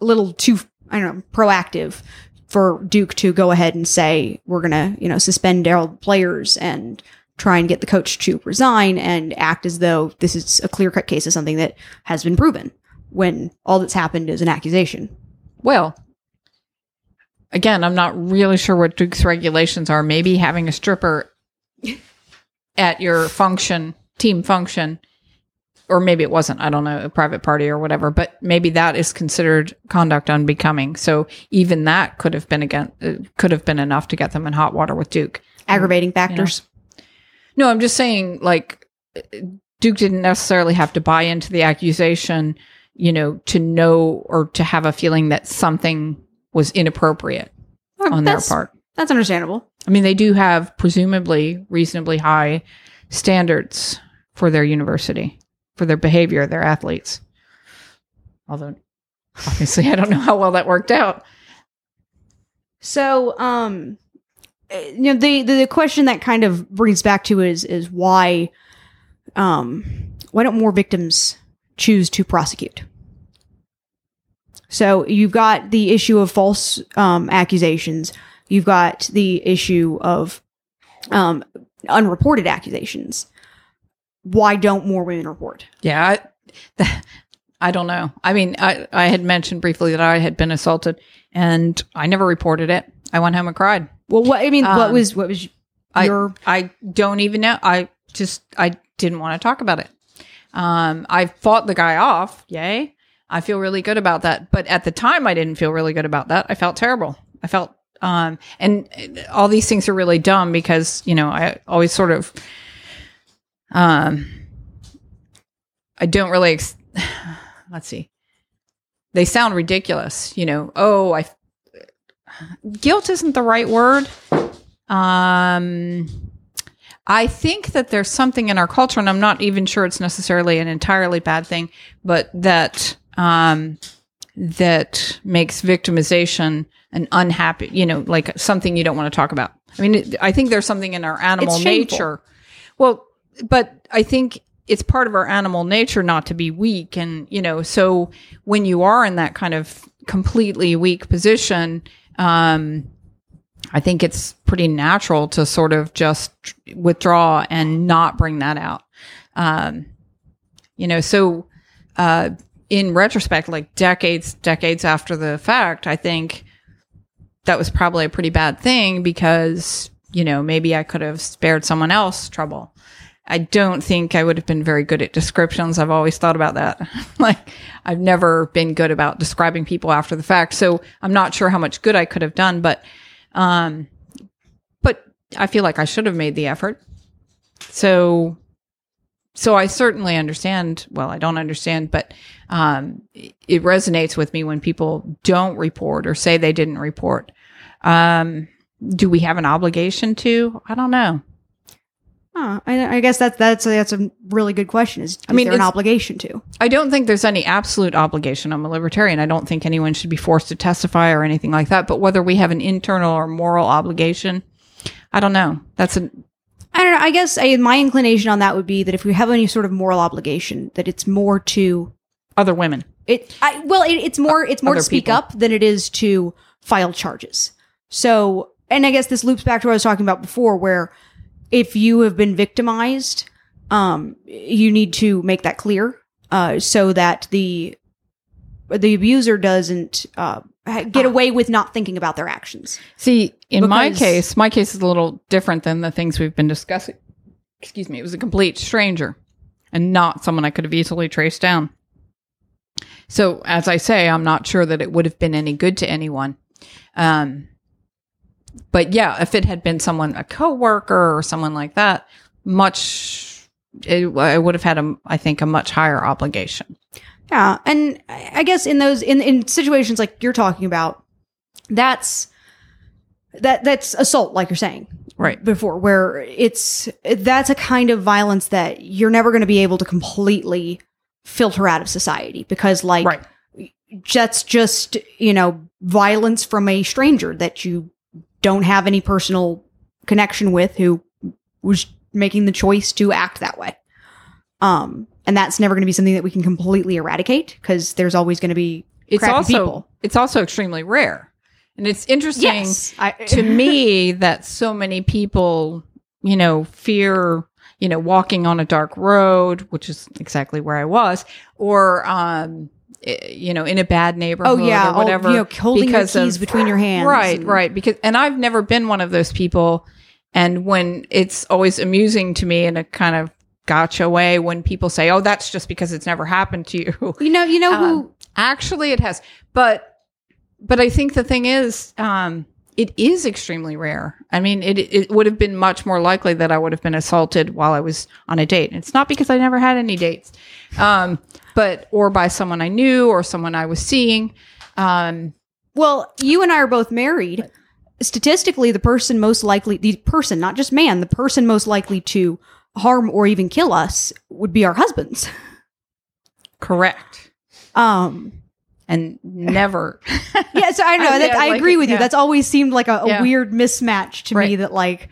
a little too I don't know proactive for Duke to go ahead and say we're gonna you know suspend the players and try and get the coach to resign and act as though this is a clear cut case of something that has been proven when all that's happened is an accusation. Well, again, I'm not really sure what Duke's regulations are. Maybe having a stripper at your function, team function, or maybe it wasn't, I don't know, a private party or whatever, but maybe that is considered conduct unbecoming. So even that could have been again, uh, could have been enough to get them in hot water with Duke. Aggravating factors. No, I'm just saying, like, Duke didn't necessarily have to buy into the accusation, you know, to know or to have a feeling that something was inappropriate on their part. That's understandable. I mean, they do have presumably reasonably high standards for their university, for their behavior, their athletes. Although, obviously, I don't know how well that worked out. So, um, you know, the the question that kind of brings back to is is why, um, why don't more victims choose to prosecute? So you've got the issue of false um, accusations. You've got the issue of um, unreported accusations. Why don't more women report? Yeah, I, I don't know. I mean, I, I had mentioned briefly that I had been assaulted, and I never reported it. I went home and cried. Well, what I mean, what Um, was what was your I I don't even know. I just I didn't want to talk about it. Um, I fought the guy off. Yay! I feel really good about that. But at the time, I didn't feel really good about that. I felt terrible. I felt um, and all these things are really dumb because you know I always sort of um, I don't really. Ex- let's see. They sound ridiculous. You know. Oh, I. Guilt isn't the right word. Um, I think that there's something in our culture, and I'm not even sure it's necessarily an entirely bad thing, but that um, that makes victimization an unhappy, you know, like something you don't want to talk about. I mean, it, I think there's something in our animal nature. Well, but I think it's part of our animal nature not to be weak, and you know, so when you are in that kind of completely weak position, um, I think it's pretty natural to sort of just withdraw and not bring that out. Um, you know, so uh, in retrospect, like decades, decades after the fact, I think that was probably a pretty bad thing because, you know, maybe I could have spared someone else trouble. I don't think I would have been very good at descriptions. I've always thought about that. like, I've never been good about describing people after the fact. So I'm not sure how much good I could have done, but, um, but I feel like I should have made the effort. So, so I certainly understand. Well, I don't understand, but, um, it resonates with me when people don't report or say they didn't report. Um, do we have an obligation to? I don't know. Huh, I, I guess that's that's a, that's a really good question. Is, is I mean, there an obligation to? I don't think there's any absolute obligation. I'm a libertarian. I don't think anyone should be forced to testify or anything like that. But whether we have an internal or moral obligation, I don't know. That's a I don't know. I guess I, my inclination on that would be that if we have any sort of moral obligation, that it's more to other women. it. I, well, it, it's more it's more Other to speak people. up than it is to file charges. So, and I guess this loops back to what I was talking about before, where if you have been victimized, um, you need to make that clear, uh, so that the the abuser doesn't uh, get Ah. away with not thinking about their actions. See, in my case, my case is a little different than the things we've been discussing. Excuse me. It was a complete stranger and not someone I could have easily traced down. So, as I say, I'm not sure that it would have been any good to anyone. Um, but yeah, if it had been someone, a coworker or someone like that, much, it, I would have had a, I think, a much higher obligation. Yeah, and I guess in those in in situations like you're talking about, that's that that's assault, like you're saying Right. before, where it's that's a kind of violence that you're never going to be able to completely filter out of society because, like, Right. that's just you know violence from a stranger that you don't have any personal connection with who was making the choice to act that way um and that's never going to be something that we can completely eradicate because there's always going to be It's also, people it's also extremely rare. And it's interesting. yes I, to me that so many people, you know, fear, you know, walking on a dark road, which is exactly where I was, or, um, you know, in a bad neighborhood oh yeah or whatever. oh, you know holding your keys of- between your hands right, and- right. Because, and I've never been one of those people. And when it's always amusing to me in a kind of gotcha way when people say, oh, that's just because it's never happened to you. you know you know Um, who Actually, it has, but but I think the thing is, um, it is extremely rare. I mean, it it would have been much more likely that I would have been assaulted while I was on a date. It's not because I never had any dates, um, but or by someone I knew or someone I was seeing. Um, well you and i are both married statistically the person most likely the person not just man the person most likely to harm or even kill us would be our husbands correct, um and never. yeah, so I know I- that yeah, I agree it- with you. yeah. That's always seemed like a, a Yeah. weird mismatch to me that like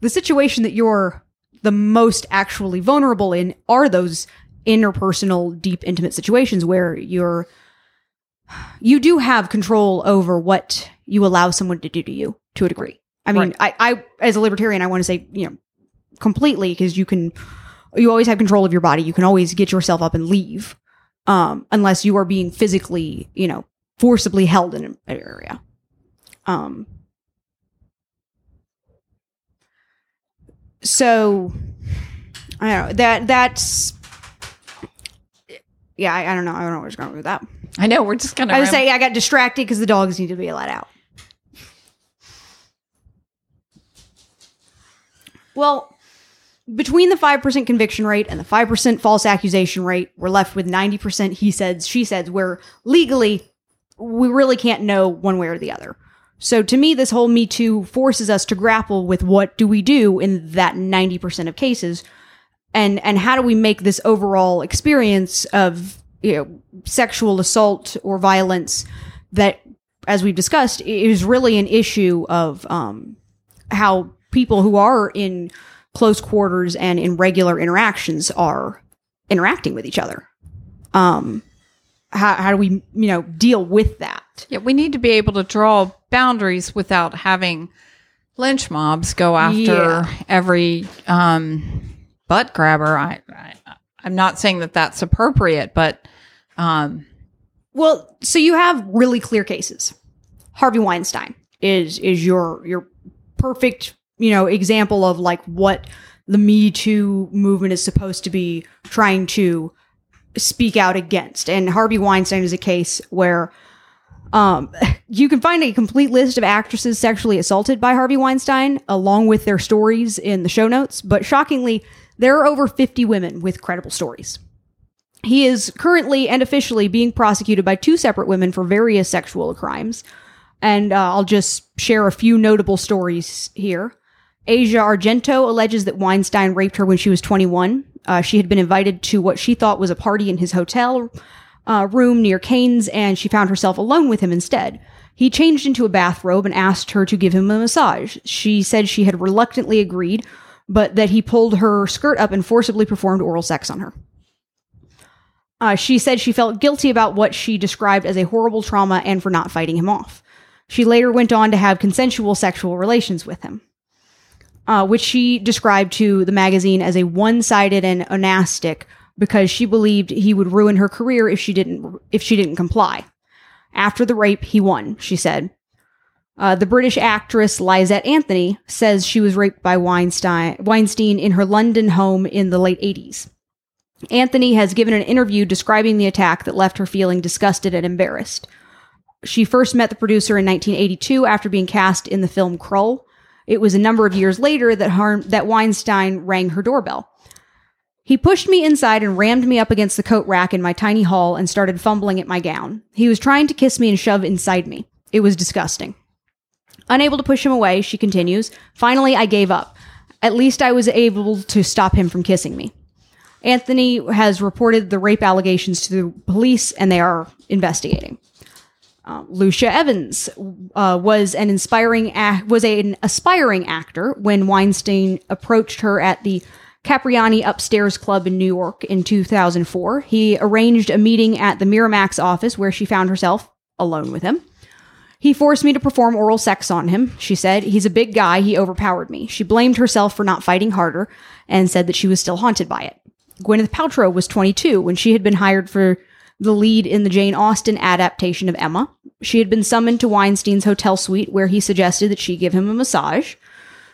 the situation that you're the most actually vulnerable in are those interpersonal, deep, intimate situations where you're you do have control over what you allow someone to do to you to a degree. I mean, I, I as a libertarian, I want to say, you know, completely because you can you always have control of your body. You can always get yourself up and leave, um, unless you are being physically, you know, forcibly held in an area. Um, so I don't know that that's yeah. I, I don't know. I don't know where it's going with that. I know we're just gonna. I would say I got distracted because the dogs need to be let out. Well, between the 5% conviction rate and the 5% false accusation rate, we're left with 90% he says, she says, where legally we really can't know one way or the other. So to me, this whole Me Too forces us to grapple with what do we do in that 90% of cases and and how do we make this overall experience of you know sexual assault or violence that as we've discussed is really an issue of um, how people who are in close quarters and in regular interactions are interacting with each other um how, how do we you know deal with that Yeah, we need to be able to draw boundaries without having lynch mobs go after Yeah. every um, butt grabber. I, I, I'm not saying that that's appropriate, but um, Well, so you have really clear cases. Harvey Weinstein is is your your perfect, you know, example of like what the Me Too movement is supposed to be trying to speak out against. And Harvey Weinstein is a case where um, you can find a complete list of actresses sexually assaulted by Harvey Weinstein, along with their stories in the show notes. But shockingly, there are over 50 women with credible stories. He is currently and officially being prosecuted by two separate women for various sexual crimes. And uh, I'll just share a few notable stories here. Asia Argento alleges that Weinstein raped her when she was 21. Uh, she had been invited to what she thought was a party in his hotel uh, room near Cannes, and she found herself alone with him instead. He changed into a bathrobe and asked her to give him a massage. She said she had reluctantly agreed, but that he pulled her skirt up and forcibly performed oral sex on her. Uh, she said she felt guilty about what she described as a horrible trauma and for not fighting him off. She later went on to have consensual sexual relations with him, uh, which she described to the magazine as a one-sided and onanistic because she believed he would ruin her career if she didn't if she didn't comply. After the rape, he won. She said. Uh, the British actress Lysette Anthony says she was raped by Weinstein, Weinstein in her London home in the late 80s. Anthony has given an interview describing the attack that left her feeling disgusted and embarrassed. She first met the producer in 1982 after being cast in the film Krull. It was a number of years later that, that Weinstein rang her doorbell. He pushed me inside and rammed me up against the coat rack in my tiny hall and started fumbling at my gown. He was trying to kiss me and shove inside me. It was disgusting. Unable to push him away, she continues, finally I gave up. At least I was able to stop him from kissing me. Anthony has reported the rape allegations to the police and they are investigating. Um, Lucia Evans uh, was an inspiring ac- was an aspiring actor when Weinstein approached her at the Cipriani Upstairs Club in New York in 2004. He arranged a meeting at the Miramax office where she found herself alone with him. He forced me to perform oral sex on him, she said. He's a big guy. He overpowered me. She blamed herself for not fighting harder and said that she was still haunted by it. Gwyneth Paltrow was 22 when she had been hired for the lead in the Jane Austen adaptation of Emma. She had been summoned to Weinstein's hotel suite where he suggested that she give him a massage.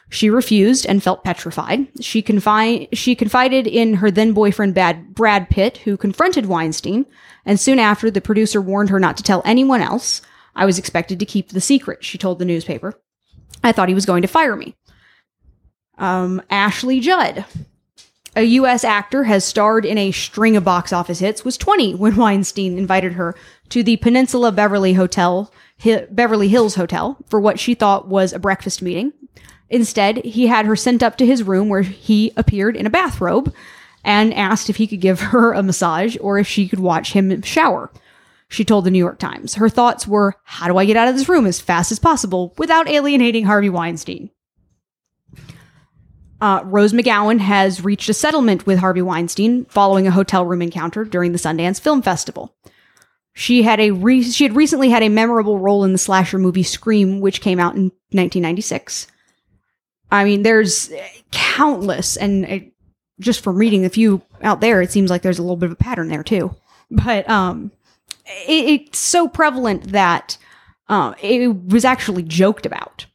She refused and felt petrified. She, confi- she confided in her then boyfriend Bad- Brad Pitt, who confronted Weinstein, and soon after, the producer warned her not to tell anyone else. I was expected to keep the secret, she told the newspaper. I thought he was going to fire me. Um, Ashley Judd, a U.S. actor, has starred in a string of box office hits, was 20 when Weinstein invited her to the Peninsula Beverly Hotel, Beverly Hills Hotel, for what she thought was a breakfast meeting. Instead, he had her sent up to his room where he appeared in a bathrobe and asked if he could give her a massage or if she could watch him shower. She told the New York Times. Her thoughts were, how do I get out of this room as fast as possible without alienating Harvey Weinstein? Uh, Rose McGowan has reached a settlement with Harvey Weinstein following a hotel room encounter during the Sundance Film Festival. She had a re- she had recently had a memorable role in the slasher movie Scream, which came out in 1996. I mean, there's countless and uh, just from reading a few out there, it seems like there's a little bit of a pattern there too. But um, it, it's so prevalent that uh, it was actually joked about.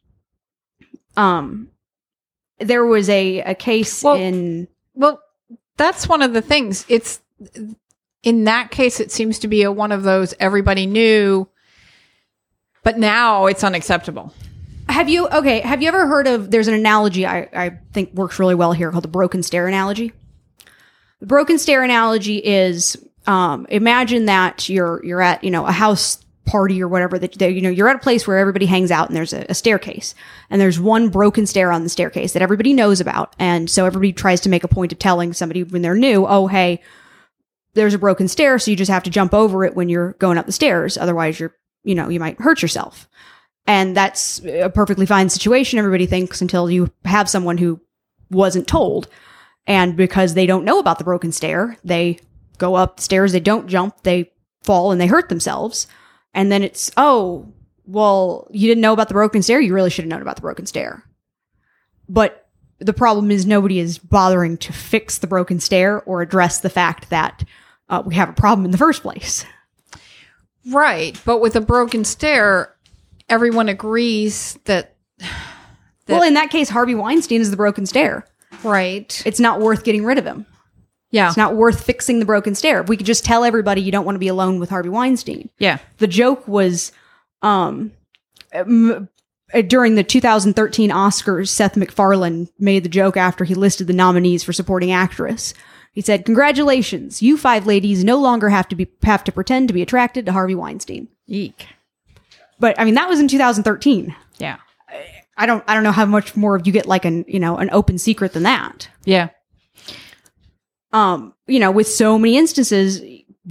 Um, there was a a case Well- in Well, that's one of the things. It's in that case, it seems to be a, one of those everybody knew, but now it's unacceptable. Have you okay? Have you ever heard of? There's an analogy I, I think works really well here called the broken stair analogy. The broken stair analogy is um, imagine that you're you're at you know a house party or whatever that you know you're at a place where everybody hangs out and there's a, a staircase. And there's one broken stair on the staircase that everybody knows about. And so everybody tries to make a point of telling somebody when they're new oh hey there's a broken stair so you just have to jump over it when you're going up the stairs. Otherwise you're you know you might hurt yourself. And that's a perfectly fine situation everybody thinks until you have someone who wasn't told. And because they don't know about the broken stair they go up stairs they don't jump they fall and they hurt themselves and then it's oh well you didn't know about the broken stair you really should have known about the broken stair but the problem is nobody is bothering to fix the broken stair or address the fact that uh, we have a problem in the first place Right. But with a broken stair, everyone agrees that, well in that case harvey weinstein is the broken stair right. it's not worth getting rid of him Yeah. It's not worth fixing the broken stair. If we could just tell everybody you don't want to be alone with Harvey Weinstein. yeah. The joke was um, m- uh, during the 2013 Oscars, Seth MacFarlane made the joke after he listed the nominees for supporting actress. He said, "Congratulations, you five ladies no longer have to be have to pretend to be attracted to Harvey Weinstein." Eek. But I mean, that was in 2013. Yeah. I don't I don't know how much more of you get like an you know an open secret than that. Yeah. Um you know with so many instances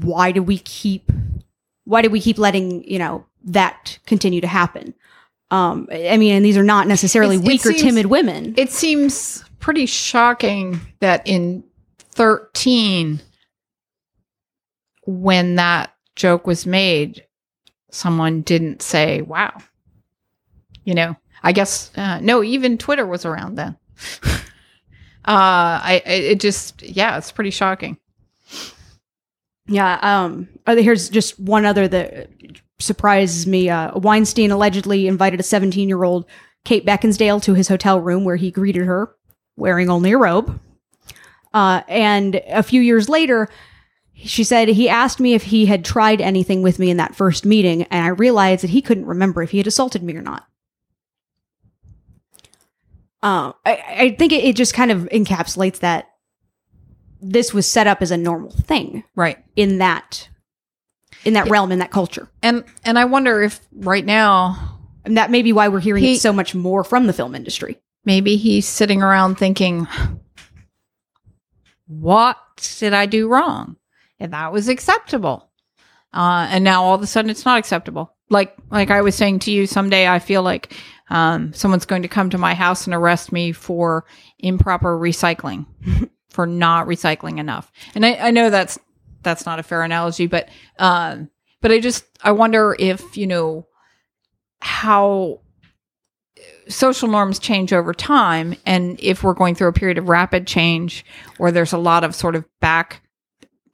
why do we keep why do we keep letting you know that continue to happen um i mean and these are not necessarily It's- it weak or timid women It seems pretty shocking that in 13, when that joke was made, someone didn't say, wow. You know, I guess, uh, no, even Twitter was around then. uh, I, it just, yeah, it's pretty shocking. yeah um here's just one other that surprises me. Uh weinstein allegedly invited a 17 year old kate beckinsale to his hotel room where he greeted her wearing only a robe. Uh and a few years later she said he asked me if he had tried anything with me in that first meeting and i realized that he couldn't remember if he had assaulted me or not uh, I, I think it, it just kind of encapsulates that this was set up as a normal thing Right. in that in that realm in that culture And, and I wonder if right now, and that may be why we're hearing He- it so much more from the film industry maybe he's sitting around thinking, what did I do wrong? And that was acceptable. Uh, and now all of a sudden it's not acceptable. Like, like I was saying to you, someday I feel like, um, someone's going to come to my house and arrest me for improper recycling, for not recycling enough. And I, I know that's, that's not a fair analogy, but, um, but I just, I wonder if, you know, how social norms change over time and if we're going through a period of rapid change or there's a lot of sort of back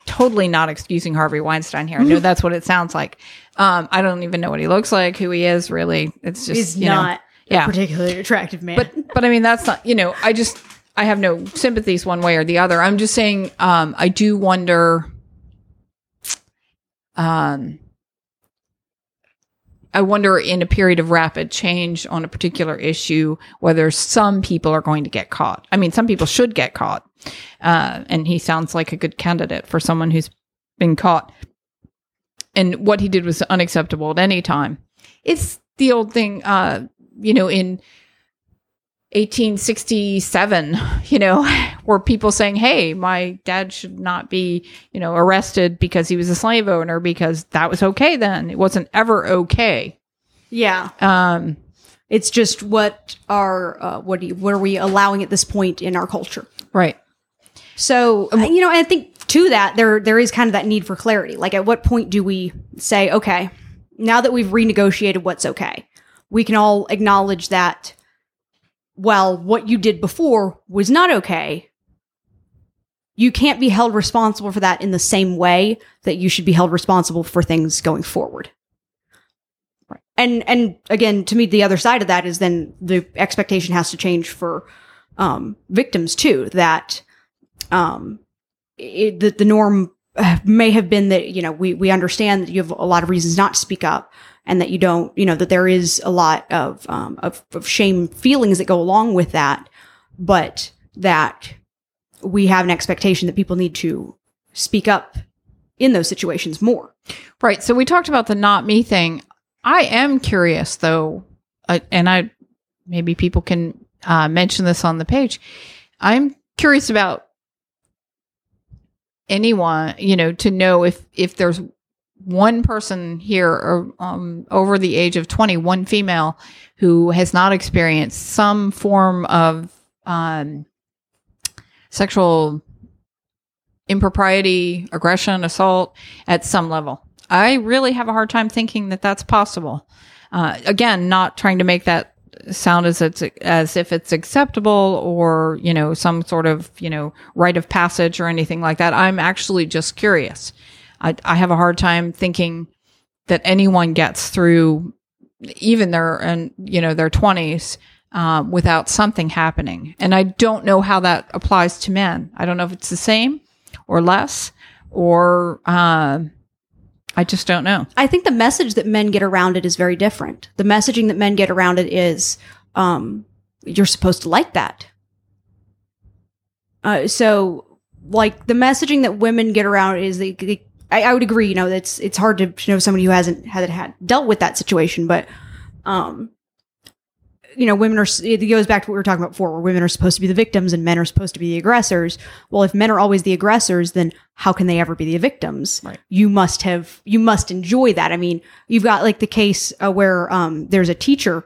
totally not excusing Harvey Weinstein here. I know that's what it sounds like. Um, I don't even know what he looks like, who he is really. It's just is you know, not yeah. a particularly attractive man but but I mean that's not you know I just I have no sympathies one way or the other. I'm just saying um, I do wonder. Um, I wonder in a period of rapid change on a particular issue whether some people are going to get caught. I mean, some people should get caught, uh, and he sounds like a good candidate for someone who's been caught. And what he did was unacceptable at any time. It's the old thing, uh, you know, in 1867, you know, were people saying, Hey, my dad should not be, you know, arrested because he was a slave owner because that was okay then. It wasn't ever okay. yeah Um, it's just what are uh, what you, what are we allowing at this point in our culture right. So you know, I think to that there there is kind of that need for clarity. Like, at what point do we say, okay, now that we've renegotiated what's okay, we can all acknowledge that. Well, what you did before was not okay. you can't be held responsible for that in the same way that you should be held responsible for things going forward. Right. And and again, to me, the other side of that is then the expectation has to change for um, victims too. That um, it, the, the norm uh, may have been that you know we we understand that you have a lot of reasons not to speak up, and that you don't you know that there is a lot of um, of, of shame feelings that go along with that, but that we have an expectation that people need to speak up in those situations more. Right. So we talked about the not me thing. I am curious though, uh, and I maybe people can uh, mention this on the page. I'm curious about anyone, you know, to know if if there's one person here or um, over the age of 20, one female who has not experienced some form of um, sexual impropriety, aggression, assault at some level. I really have a hard time thinking that that's possible. Uh, again, not trying to make that sound as it's as if it's acceptable or you know some sort of you know rite of passage or anything like that. I'm actually just curious. I, I have a hard time thinking that anyone gets through even their and you know their 20s uh, without something happening. And I don't know how that applies to men. I don't know if it's the same or less or. Uh, I just don't know. I think the message that men get around it is very different. The messaging that men get around it is, um, you're supposed to like that. Uh, so, like the messaging that women get around is they, they I, I, would agree. You know, it's it's hard to know somebody who hasn't hasn't had dealt with that situation, but um, you know, women are, it goes back to what we were talking about before, where women are supposed to be the victims and men are supposed to be the aggressors. Well, if men are always the aggressors, then how can they ever be the victims? Right. You must have, you must enjoy that. I mean, you've got like the case uh, where um, there's a teacher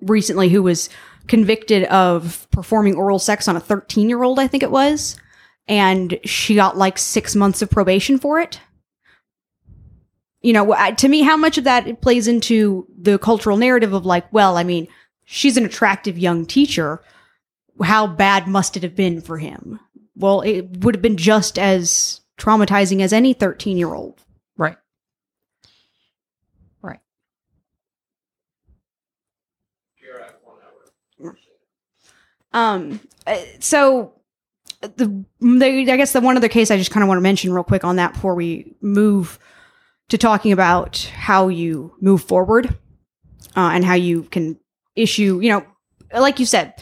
recently who was convicted of performing oral sex on a 13 year old, I think it was. And she got like six months of probation for it you know, to me, how much of that plays into the cultural narrative of like, well, I mean, she's an attractive young teacher. How bad must it have been for him? Well, it would have been just as traumatizing as any 13 year old. Right. Right. Um, so the, the, I guess the one other case I just kind of want to mention real quick on that before we move to talking about how you move forward uh, and how you can issue, you know, like you said,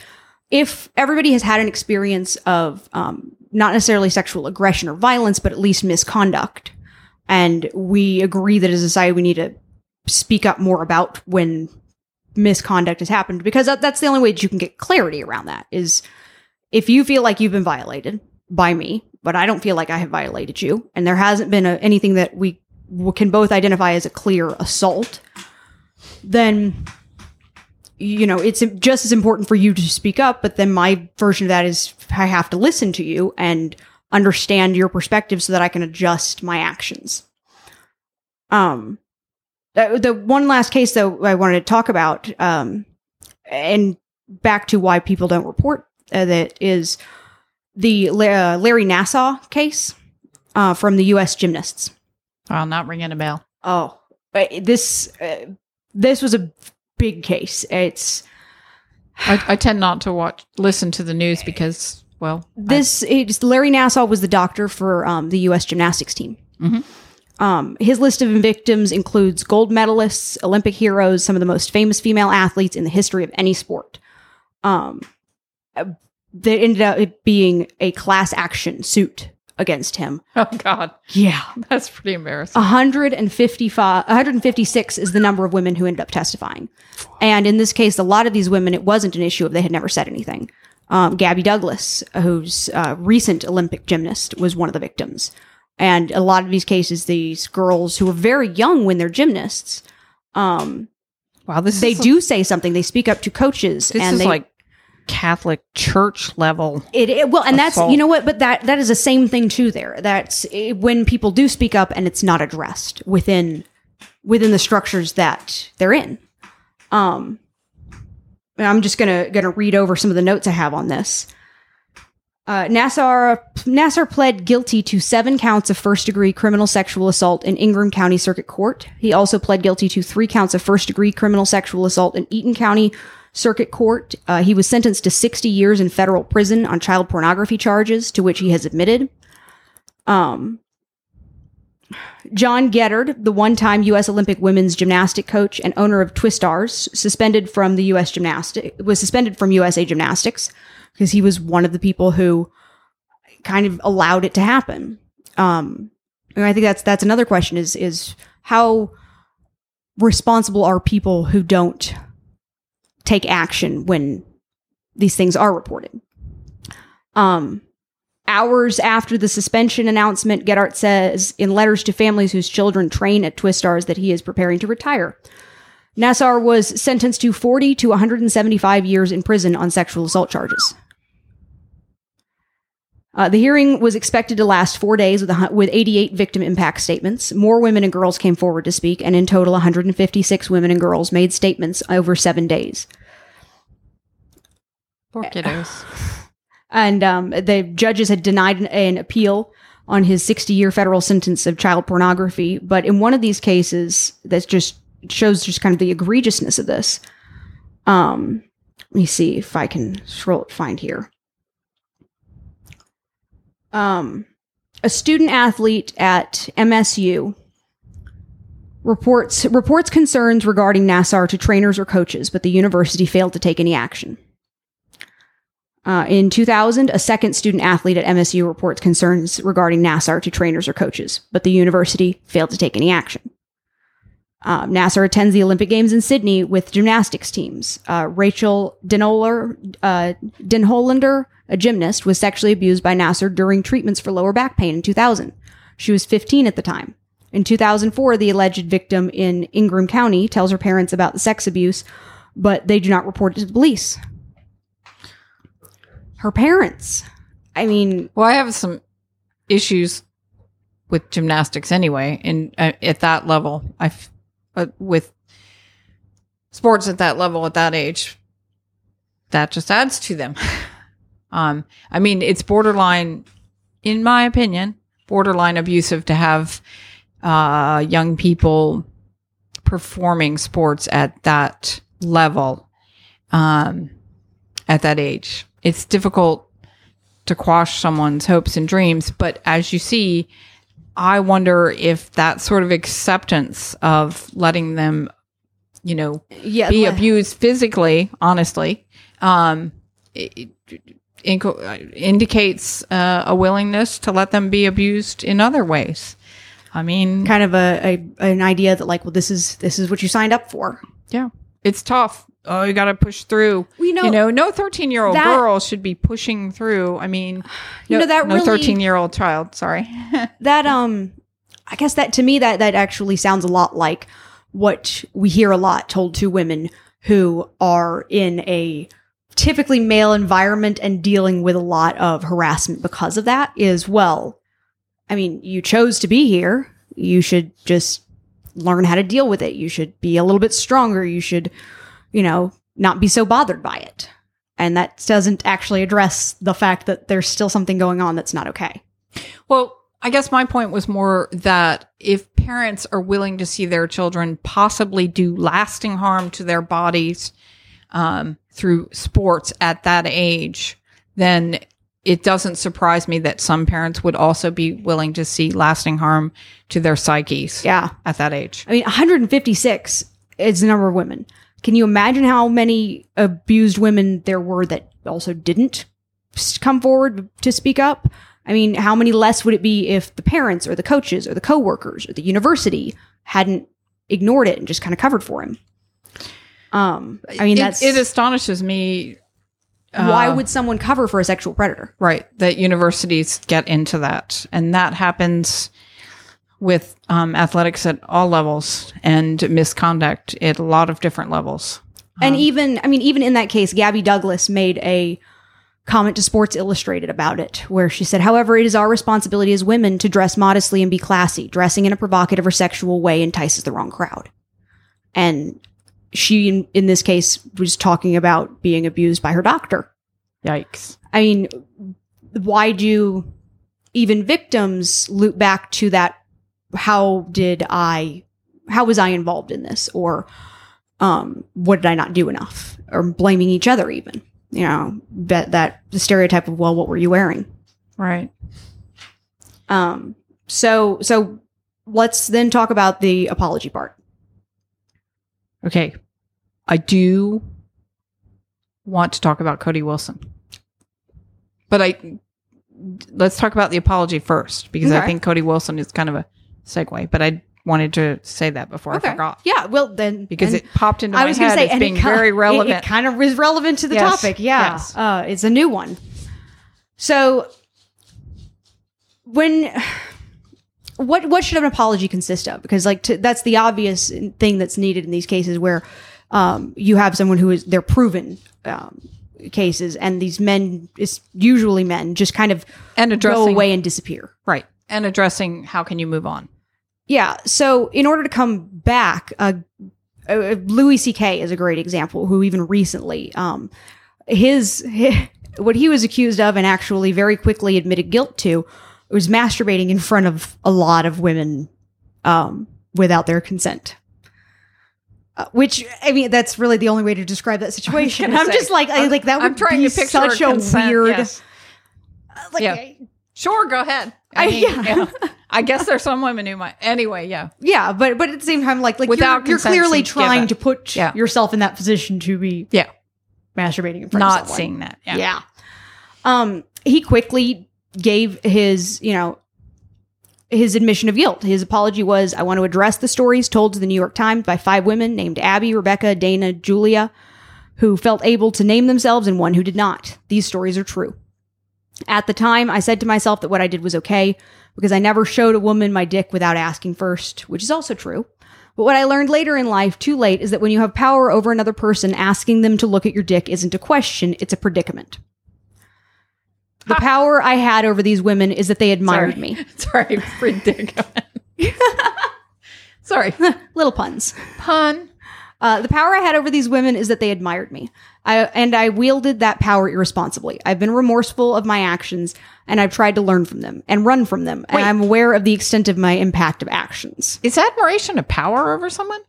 if everybody has had an experience of um, not necessarily sexual aggression or violence, but at least misconduct, and we agree that as a society we need to speak up more about when misconduct has happened, because that's the only way that you can get clarity around that is if you feel like you've been violated by me, but I don't feel like I have violated you, and there hasn't been a, anything that we can both identify as a clear assault, then you know, it's just as important for you to speak up, but then my version of that is I have to listen to you and understand your perspective so that I can adjust my actions. Um, the, the one last case though I wanted to talk about, um, and back to why people don't report uh, that is the uh, Larry Nassar case uh, from the U.S. gymnasts. I'll not ringing a bell. Oh, this uh, this was a big case. It's I, I, tend not to watch listen to the news because well this it's Larry Nassar was the doctor for um, the U.S. gymnastics team. Mm-hmm. Um, his list of victims includes gold medalists, Olympic heroes, some of the most famous female athletes in the history of any sport. Um, that ended up being a class action suit against him. Oh God. Yeah. That's pretty embarrassing. 155 156 is the number of women who ended up testifying. And in this case, a lot of these women, it wasn't an issue if they had never said anything. Um, Gabby Douglas, who's a recent Olympic gymnast, was one of the victims. And a lot of these cases, these girls who are very young when they're gymnasts, um, wow, this they do say something. They speak up to coaches, this and is they, like Catholic Church level. It, it well, and assault. that's you know what, but that that is the same thing too. There, that's it, when people do speak up and it's not addressed within within the structures that they're in. Um, I'm just gonna gonna read over some of the notes I have on this. Uh, Nassar Nassar pled guilty to seven counts of first degree criminal sexual assault in Ingham County Circuit Court. He also pled guilty to three counts of first degree criminal sexual assault in Eaton County Circuit Court. Uh, he was sentenced to 60 years in federal prison on child pornography charges, to which he has admitted. Um, John Geddert, the one-time U.S. Olympic women's gymnastic coach and owner of Twistars, suspended from the U.S. gymnastic was suspended from USA Gymnastics because he was one of the people who kind of allowed it to happen. Um, and I think that's that's another question: is is how responsible are people who don't take action when these things are reported? Um, Hours after the suspension announcement, Geddert says in letters to families whose children train at Twistars that he is preparing to retire. Nassar was sentenced to 40 to 175 years in prison on sexual assault charges. Uh, the hearing was expected to last four days with, a, with 88 victim impact statements. More women and girls came forward to speak, and in total, 156 women and girls made statements over seven days. Poor kiddos. and um, the judges had denied an, an appeal on his 60 year federal sentence of child pornography. But in one of these cases, that just shows just kind of the egregiousness of this. Um, let me see if I can scroll find here. Um, a student athlete at MSU reports reports concerns regarding Nassar to trainers or coaches, but the university failed to take any action. Uh, in 2000, a second student athlete at MSU reports concerns regarding Nassar to trainers or coaches, but the university failed to take any action. Uh, Nassar attends the Olympic Games in Sydney with gymnastics teams. Uh, Rachel Denholer, uh, Denhollander, a gymnast, was sexually abused by Nassar during treatments for lower back pain in 2000. She was 15 at the time. In 2004, the alleged victim in Ingham County tells her parents about the sex abuse, but they do not report it to the police her parents. I mean, Well, I have some issues with gymnastics anyway, and uh, at that level, I f- uh, with sports at that level at that age, that just adds to them. um, I mean, it's borderline, in my opinion, borderline abusive to have uh, young people performing sports at that level, um, at that age it's difficult to quash someone's hopes and dreams. But as you see, I wonder if that sort of acceptance of letting them, you know, yeah, be abused physically, honestly, um, it, it inco- indicates uh, a willingness to let them be abused in other ways. I mean, kind of a, a an idea that like, well, this is this is what you signed up for. yeah, it's tough. Oh, you got to push through. We know- you know, no thirteen-year-old girl should be pushing through. I mean, You no, know, that no really- thirteen-year-old child. Sorry. That um, I guess that to me that that actually sounds a lot like what we hear a lot told to women who are in a typically male environment and dealing with a lot of harassment because of that is well i mean you chose to be here. You should just learn how to deal with it. You should be a little bit stronger. You should you know not be so bothered by it. And that doesn't actually address the fact that there's still something going on that's not okay. Well, I guess my point was more that if parents are willing to see their children possibly do lasting harm to their bodies um, through sports at that age, then it doesn't surprise me that some parents would also be willing to see lasting harm to their psyches yeah at that age. I mean, 156 is the number of women. Can you imagine how many abused women there were that also didn't come forward to speak up? I mean, how many less would it be if the parents or the coaches or the coworkers or the university hadn't ignored it and just kind of covered for him? Um, I mean, It- that's it, astonishes me. why uh, would someone cover for a sexual predator? Right. That universities get into that. And that happens with um, athletics at all levels and misconduct at a lot of different levels. And even, I mean, even in that case, Gabby Douglas made a comment to Sports Illustrated about it, where she said, however, it is our responsibility as women to dress modestly and be classy. Dressing in a provocative or sexual way entices the wrong crowd. And she, in, in this case, was talking about being abused by her doctor. Yikes. I mean, why do even victims loop back to that? How did I? How was I involved in this? Or um, what did I not do enough? Or blaming each other, even you know that that the stereotype of well, what were you wearing? Right. Um, so so let's then talk about the apology part. Okay. I do want to talk about Cody Wilson. But I let's talk about the apology first because I think Cody Wilson is kind of a segue, but I wanted to say that before I forgot. Yeah, well then Because it popped into I my was going head to say, as being it, ki- very it- relevant. It, kind of is relevant to the Yes, topic. Yeah, yes. uh, it's a new one. So, when what what should an apology consist of? Because like to, that's the obvious thing that's needed in these cases where um, you have someone who is they're proven um, cases, and these men is usually men just kind of and go away and disappear. right. And addressing how can you move on? Yeah. So in order to come back, uh, uh, Louis C.K. is a great example. Who even recently, um, his, what he was accused of and actually very quickly admitted guilt to was masturbating in front of a lot of women um, without their consent. Uh, which I mean, that's really the only way to describe that situation. I'm say, just like, I, like that would I'm trying be to picture such a consent, weird, yes. like, Yeah. Sure, go ahead. I I- mean, yeah. yeah. I guess there's some women who might. Anyway, yeah. Yeah, but but at the same time, like like Without you're, you're clearly trying to put Yeah. yourself in that position to be Yeah. masturbating in front of Not someone. seeing that. Yeah. Yeah. Um, he quickly gave his, you know, his admission of guilt. His apology was, "I want to address the stories told to the New York Times by five women named Abby, Rebecca, Dana, Julia, who felt able to name themselves and one who did not. These stories are true." At the time, I said to myself that what I did was okay because I never showed a woman my dick without asking first, which is also true. But what I learned later in life, too late, is that when you have power over another person, asking them to look at your dick isn't a question, it's a predicament. The power I had over these women is that they admired Sorry. me. Sorry, predicament. Sorry, Little puns. pun. Uh, the power I had over these women is that they admired me. I, and I wielded that power irresponsibly. I've been remorseful of my actions, and I've tried to learn from them and run from them. Wait. And I'm aware of the extent of my impact of actions. Is admiration a power over someone?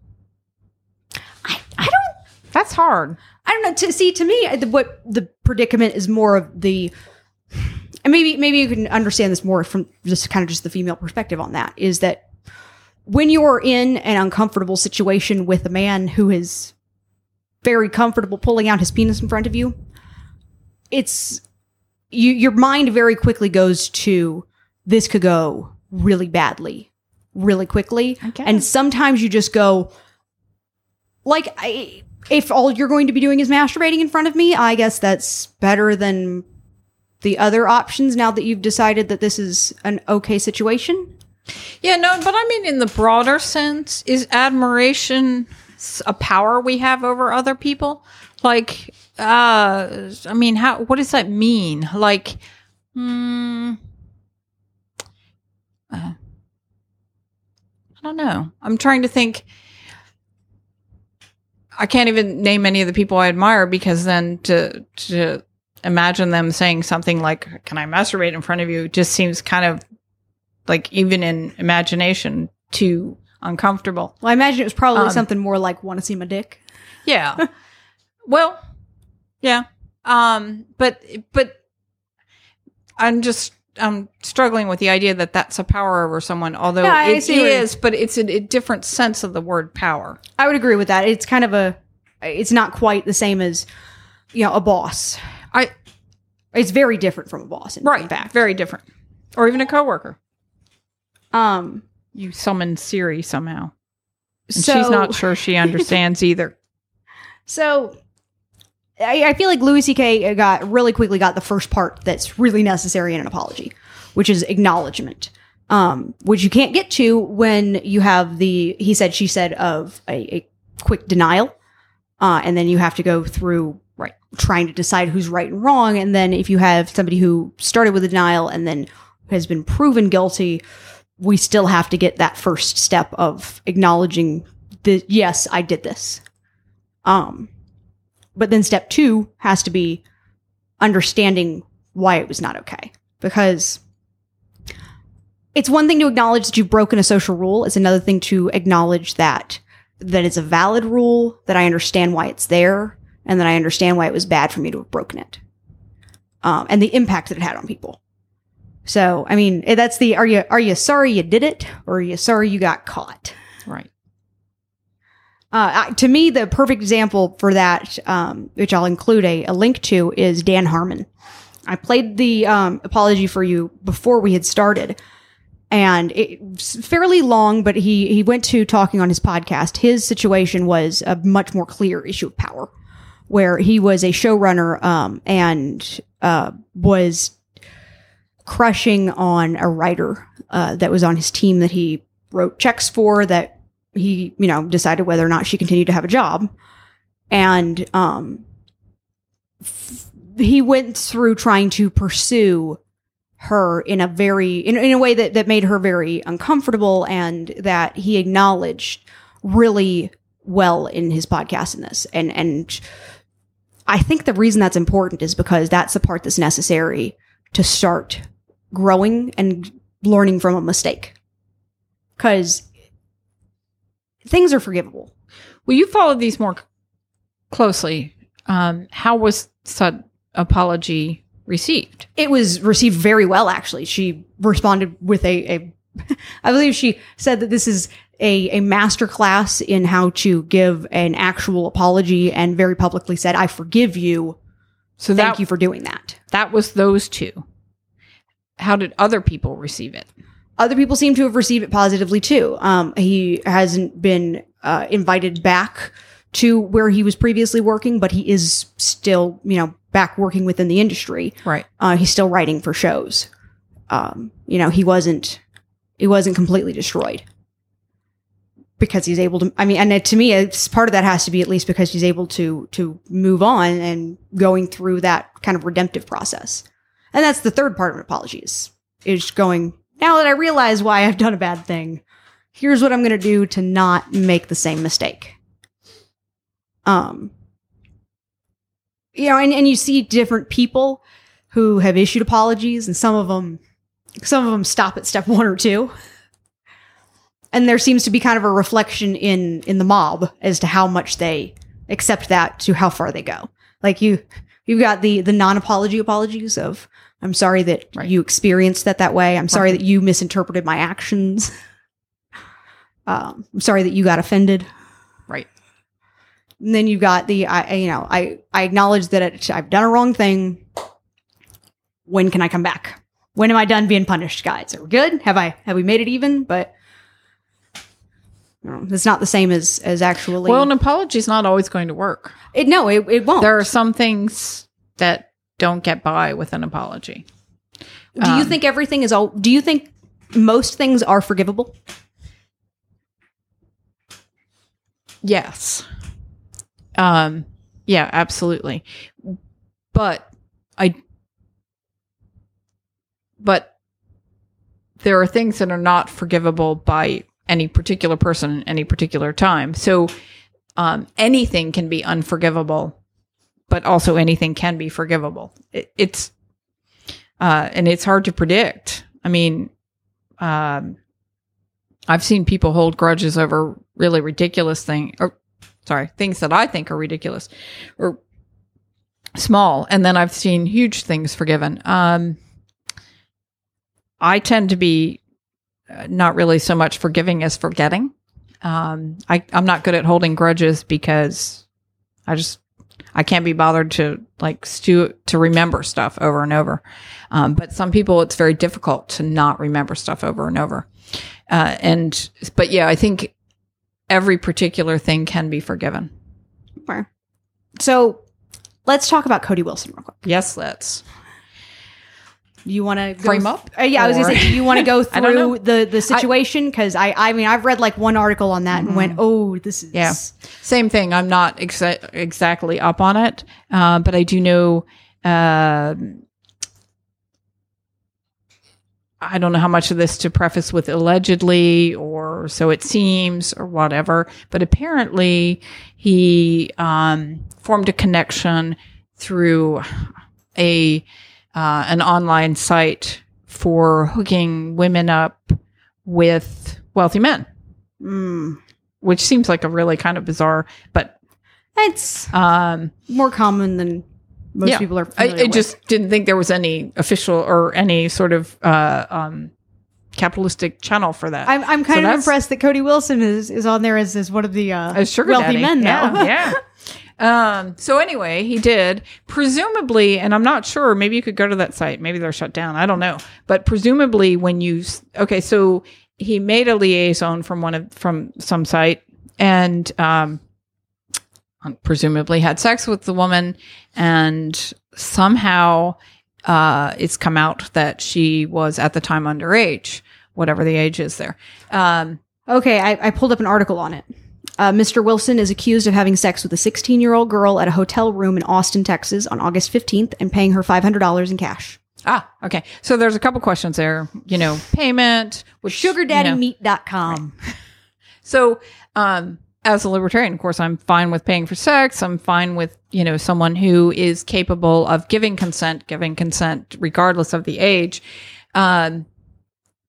I, I don't That's hard. I don't know. To see, to me, the- what the predicament is more of the, and maybe maybe you can understand this more from just kind of just the female perspective on that. Is that when you're in an uncomfortable situation with a man who is very comfortable pulling out his penis in front of you, it's you. Your mind very quickly goes to this could go really badly, really quickly, guess. and sometimes you just go like I, if all you're going to be doing is masturbating in front of me, I guess that's better than the other options now that you've decided that this is an okay situation. Yeah, no, but I mean, in the broader sense, is admiration a power we have over other people? Like, uh, I mean, how? What does that mean? Like, hmm, uh, I don't know. I'm trying to think. I can't even name any of the people I admire because then to to imagine them saying something like "Can I masturbate in front of you?" just seems kind of like even in imagination too uncomfortable. Well, I imagine it was probably Um, something more like "Want to see my dick?" Yeah. well, yeah. Um, but but I'm just I'm struggling with the idea that that's a power over someone. Although Yeah, it see what you- is, but it's a, a different sense of the word power. I would agree with that. It's kind of a, it's not quite the same as, you know, a boss. I It's very different from a boss. In, right, in fact. very different, or even a coworker. Um. You summon Siri somehow, and so she's not sure she understands either. So I, I feel like Louis C.K. got really quickly got the first part that's really necessary in an apology, which is acknowledgement, um, which you can't get to when you have the he said she said of a, a quick denial, uh, and then you have to go through Right. trying to decide who's right and wrong, and then if you have somebody who started with a denial and then has been proven guilty, we still have to get that first step of acknowledging the yes, I did this. Um, but then step two has to be understanding why it was not okay. Because it's one thing to acknowledge that you've broken a social rule. It's another thing to acknowledge that that it's a valid rule, that I understand why it's there, and then I understand why it was bad for me to have broken it. Um, and the impact that it had on people. So, I mean, eh, that's the are you are you sorry you did it or are you sorry you got caught? Right. Uh, I- to me, the perfect example for that, um, which I'll include a, a link to, is Dan Harmon. I played the um, apology for you before we had started, and it's fairly long. But he he went to talking on his podcast. His situation was a much more clear issue of power, where he was a showrunner um, and uh, was crushing on a writer uh, that was on his team that he wrote checks for that he you know decided whether or not she continued to have a job. And um f- he went through trying to pursue her in a very in, in a way that that made her very uncomfortable and that he acknowledged really well in his podcast in this. And and I think the reason that's important is because that's the part that's necessary to start growing and learning from a mistake. Because things are forgivable. Well, you followed these more closely. Um, how was said apology received? It was received very well, actually. She responded with a, a I believe she said that this is a, a master class in how to give an actual apology and very publicly said, I forgive you. So Thank that you for doing that. that was those two. How did other people receive it? other people seem to have received it positively too. Um, he hasn't been uh, invited back to where he was previously working, but he is still, you know, back working within the industry. Right. Uh, he's still writing for shows. Um, you know, he wasn't he wasn't completely destroyed because he's able to. I mean, and to me, it's part of that has to be at least because he's able to to move on and going through that kind of redemptive process. And that's the third part of is, is going now that I realize why I've done a bad thing. Here's what I'm going to do to not make the same mistake. Um, you know, and, and you see different people who have issued apologies, and some of them, some of them stop at step one or two. And there seems to be kind of a reflection in in the mob as to how much they accept that to how far they go. Like you, you've got the the non apology apologies of I'm sorry that Right. you experienced that that way. I'm sorry Right. that you misinterpreted my actions. Um, I'm sorry that you got offended. Right. And then you got the I I- you know I I acknowledge that it, I've done a wrong thing. When can I come back? When am I done being punished, guys? Are we good? Have I have we made it even? But you it's not the same as as actually. Well, an apology is not always going to work. it, no, it, it won't. There are some things that don't get by with an apology. do you um, think everything is all? Do you think most things are forgivable? Yes. Um yeah, absolutely. But I but there are things that are not forgivable by any particular person at any particular time. So um anything can be unforgivable, but also anything can be forgivable. It, it's uh and it's hard to predict. I mean, um I've seen people hold grudges over really ridiculous thing or sorry, things that I think are ridiculous or small and then I've seen huge things forgiven. Um I tend to be uh, not really so much forgiving as forgetting. Um I I'm not good at holding grudges because I just I can't be bothered to like stew to remember stuff over and over. Um, but some people, it's very difficult to not remember stuff over and over. Uh, and but yeah, I think every particular thing can be forgiven. Okay. So let's talk about Cody Wilson real quick. Yes, let's. You want to Frame up? Uh, yeah, I was gonna say, do you want to go I don't know. through the the situation? Because I, I mean, I've read like one article on that and went, oh, this is Mm-hmm. Yeah. Same thing. I'm not exa- exactly up on it, uh, but I do know. Uh, I don't know how much of this to preface with allegedly or so it seems or whatever, but apparently he um, formed a connection through a uh, an online site for hooking women up with wealthy men, Mm. which seems like a really kind of bizarre, but It's um, more common than most Yeah. people are. I, I just didn't think there was any official or any sort of uh, um, capitalistic channel for that. I'm, I'm So kind of impressed that Cody Wilson is, is on there as, as one of the uh, wealthy daddy. men, though. Yeah, yeah. Um, so anyway, he did presumably, and I'm not sure. Maybe you could go to that site. Maybe they're shut down. I don't know. But presumably, when you okay, so he made a liaison from one of from some site, and um, presumably had sex with the woman, and somehow uh, it's come out that she was at the time underage, whatever the age is there. Um, Okay, I, I pulled up an article on it. Uh, Mr. Wilson is accused of having sex with a 16 year old girl at a hotel room in Austin, Texas on August 15th and paying her $500 in cash. Ah, okay. So there's a couple questions there. You know, payment, which you know. SugarDaddyMeet.com. So, um, as a libertarian, of course, I'm fine with paying for sex. I'm fine with you know someone who is capable of giving consent, giving consent regardless of the age. Um,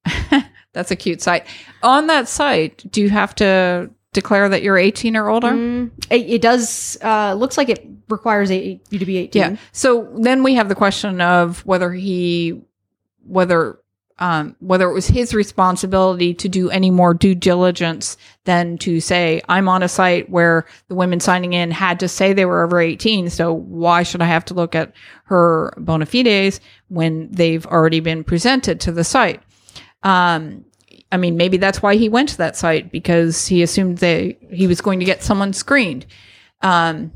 that's a cute site. On that site, do you have to declare that you're 18 or older? Mm, it, it does, uh, looks like it requires a, you to be 18. Yeah. So then we have the question of whether he, whether, um, whether it was his responsibility to do any more due diligence than to say, I'm on a site where the women signing in had to say they were over 18. So why should I have to look at her bona fides when they've already been presented to the site? Um, I mean, maybe that's why he went to that site because he assumed they he was going to get someone screened. Um,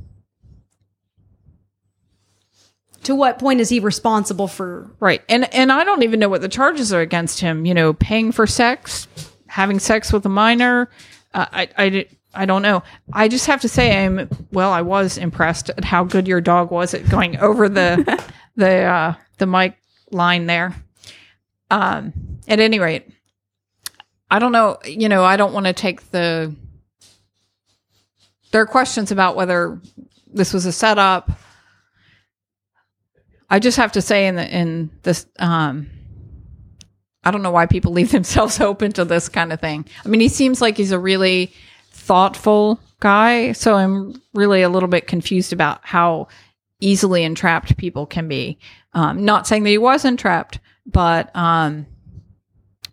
To what point is he responsible for? Right. And and I don't even know what the charges are against him, you know, paying for sex, having sex with a minor. Uh, I, I, I don't know. I just have to say I'm well, I was impressed at how good your dog was at going over the the uh the mic line there. Um at any rate, I don't know, you know, I don't want to take the there are questions about whether this was a setup. I just have to say in the in this um I don't know why people leave themselves open to this kind of thing. I mean, he seems like he's a really thoughtful guy, so I'm really a little bit confused about how easily entrapped people can be. Um, not saying that he was entrapped, but um,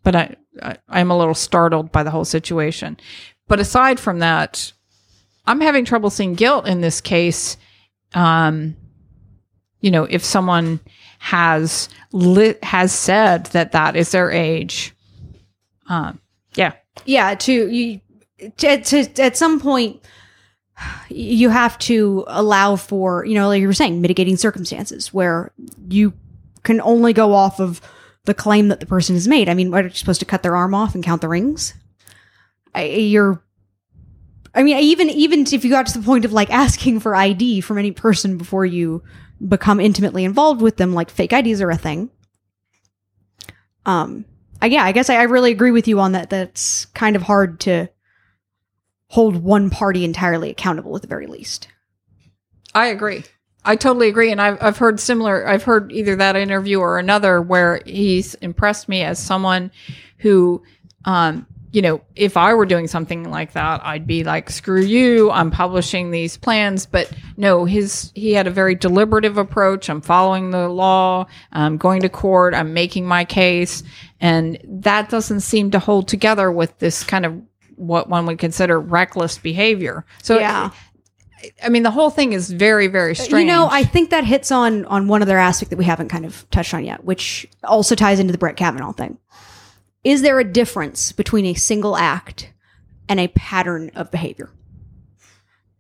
but I, I I'm a little startled by the whole situation. But aside from that, I'm having trouble seeing guilt in this case. Um, you know, if someone has lit has said that that is their age, um, yeah, Yeah, to you to, to at some point you have to allow for, you know, like you were saying, mitigating circumstances where you can only go off of the claim that the person has made. I mean, what are you supposed to cut their arm off and count the rings? I, you're I mean, even even if you got to the point of like asking for ID from any person before you become intimately involved with them, like fake IDs are a thing. Um, I, yeah, I guess I, I really agree with you on that. That's kind of hard to hold one party entirely accountable at the very least. I agree. I totally agree, and I've I've heard similar. I've heard either that interview or another where he's impressed me as someone who, um, you know, if I were doing something like that, I'd be like, "Screw you! I'm publishing these plans." But no, his he had a very deliberative approach. I'm following the law. I'm going to court. I'm making my case, and that doesn't seem to hold together with this kind of what one would consider reckless behavior. So Yeah. I mean, the whole thing is very, very strange. You know, I think that hits on on one other aspect that we haven't kind of touched on yet, which also ties into the Brett Kavanaugh thing. Is there a difference between a single act and a pattern of behavior?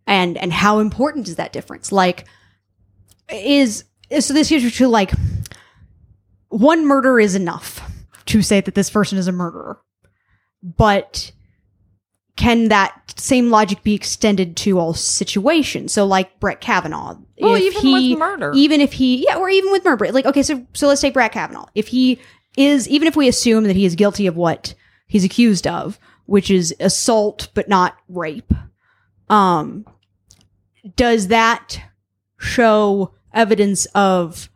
And and how important is that difference? Like, is so this is to like one murder is enough to say that this person is a murderer, but can that same logic be extended to all situations? So, like Brett Kavanaugh, Well, if even he, with murder. even if he, yeah, or even with murder, like okay, so so let's take Brett Kavanaugh. If he is, even if we assume that he is guilty of what he's accused of, which is assault but not rape, um, does that show evidence of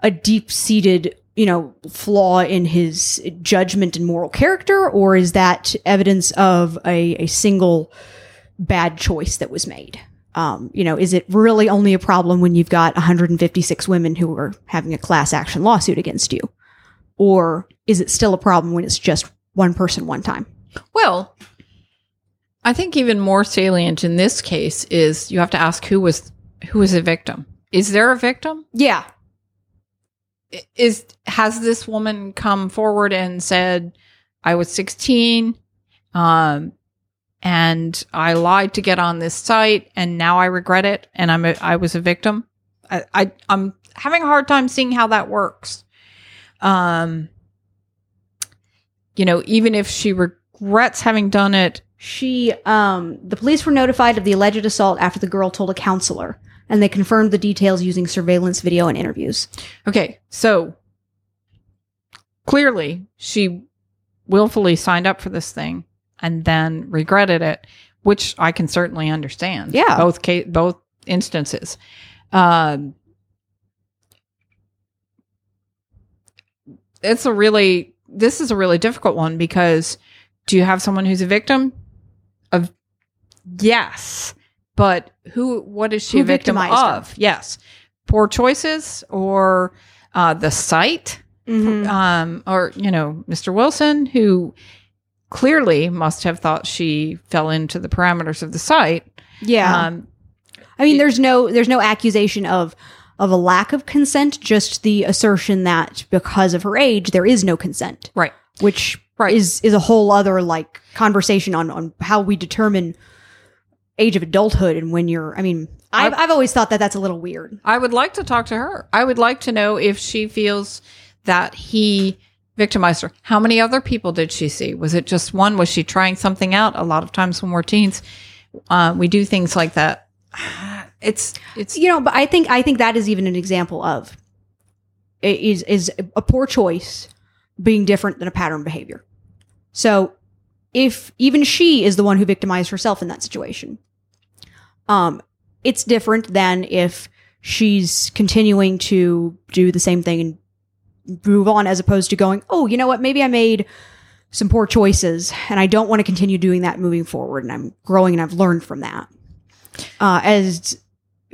a deep seated, you know, flaw in his judgment and moral character, or is that evidence of a, a single bad choice that was made? Um, you know, is it really only a problem when you've got 156 women who are having a class action lawsuit against you? Or is it still a problem when it's just one person one time? Well, I think even more salient in this case is you have to ask who was who was a victim. Is there a victim? Yeah. Is has this woman come forward and said I was 16 um and I lied to get on this site and now I regret it and I'm a, I was a victim? I, I I'm having a hard time seeing how that works. Um you know, even if she regrets having done it, She, um, the police were notified of the alleged assault after the girl told a counselor, and they confirmed the details using surveillance video and interviews. Okay, so clearly she willfully signed up for this thing and then regretted it, which I can certainly understand. Yeah. both both instances. Um, it's a really this is a really difficult one because do you have someone who's a victim of yes but who what is she Who a victim victimized her? of yes poor choices or uh, the site um, or you know mr wilson who clearly must have thought she fell into the parameters of the site Yeah. um, I mean, there's no, there's no accusation of, of a lack of consent, just the assertion that because of her age, there is no consent, right which Right. is, is a whole other like conversation on, on how we determine age of adulthood and when you're, I mean, I've, I've always thought that that's a little weird. I would like to talk to her. I would like to know if she feels that he victimized her. How many other people did she see? Was it just one? Was she trying something out? A lot of times when we're teens, uh, we do things like that. It's it's you know but i think i think that is even an example of is is a poor choice being different than a pattern behavior so if even she is the one who victimized herself in that situation. Um it's different than if she's continuing to do the same thing and move on as opposed to going oh you know what? Maybe i made some poor choices and i don't want to continue doing that moving forward and i'm growing and i've learned from that. Uh, as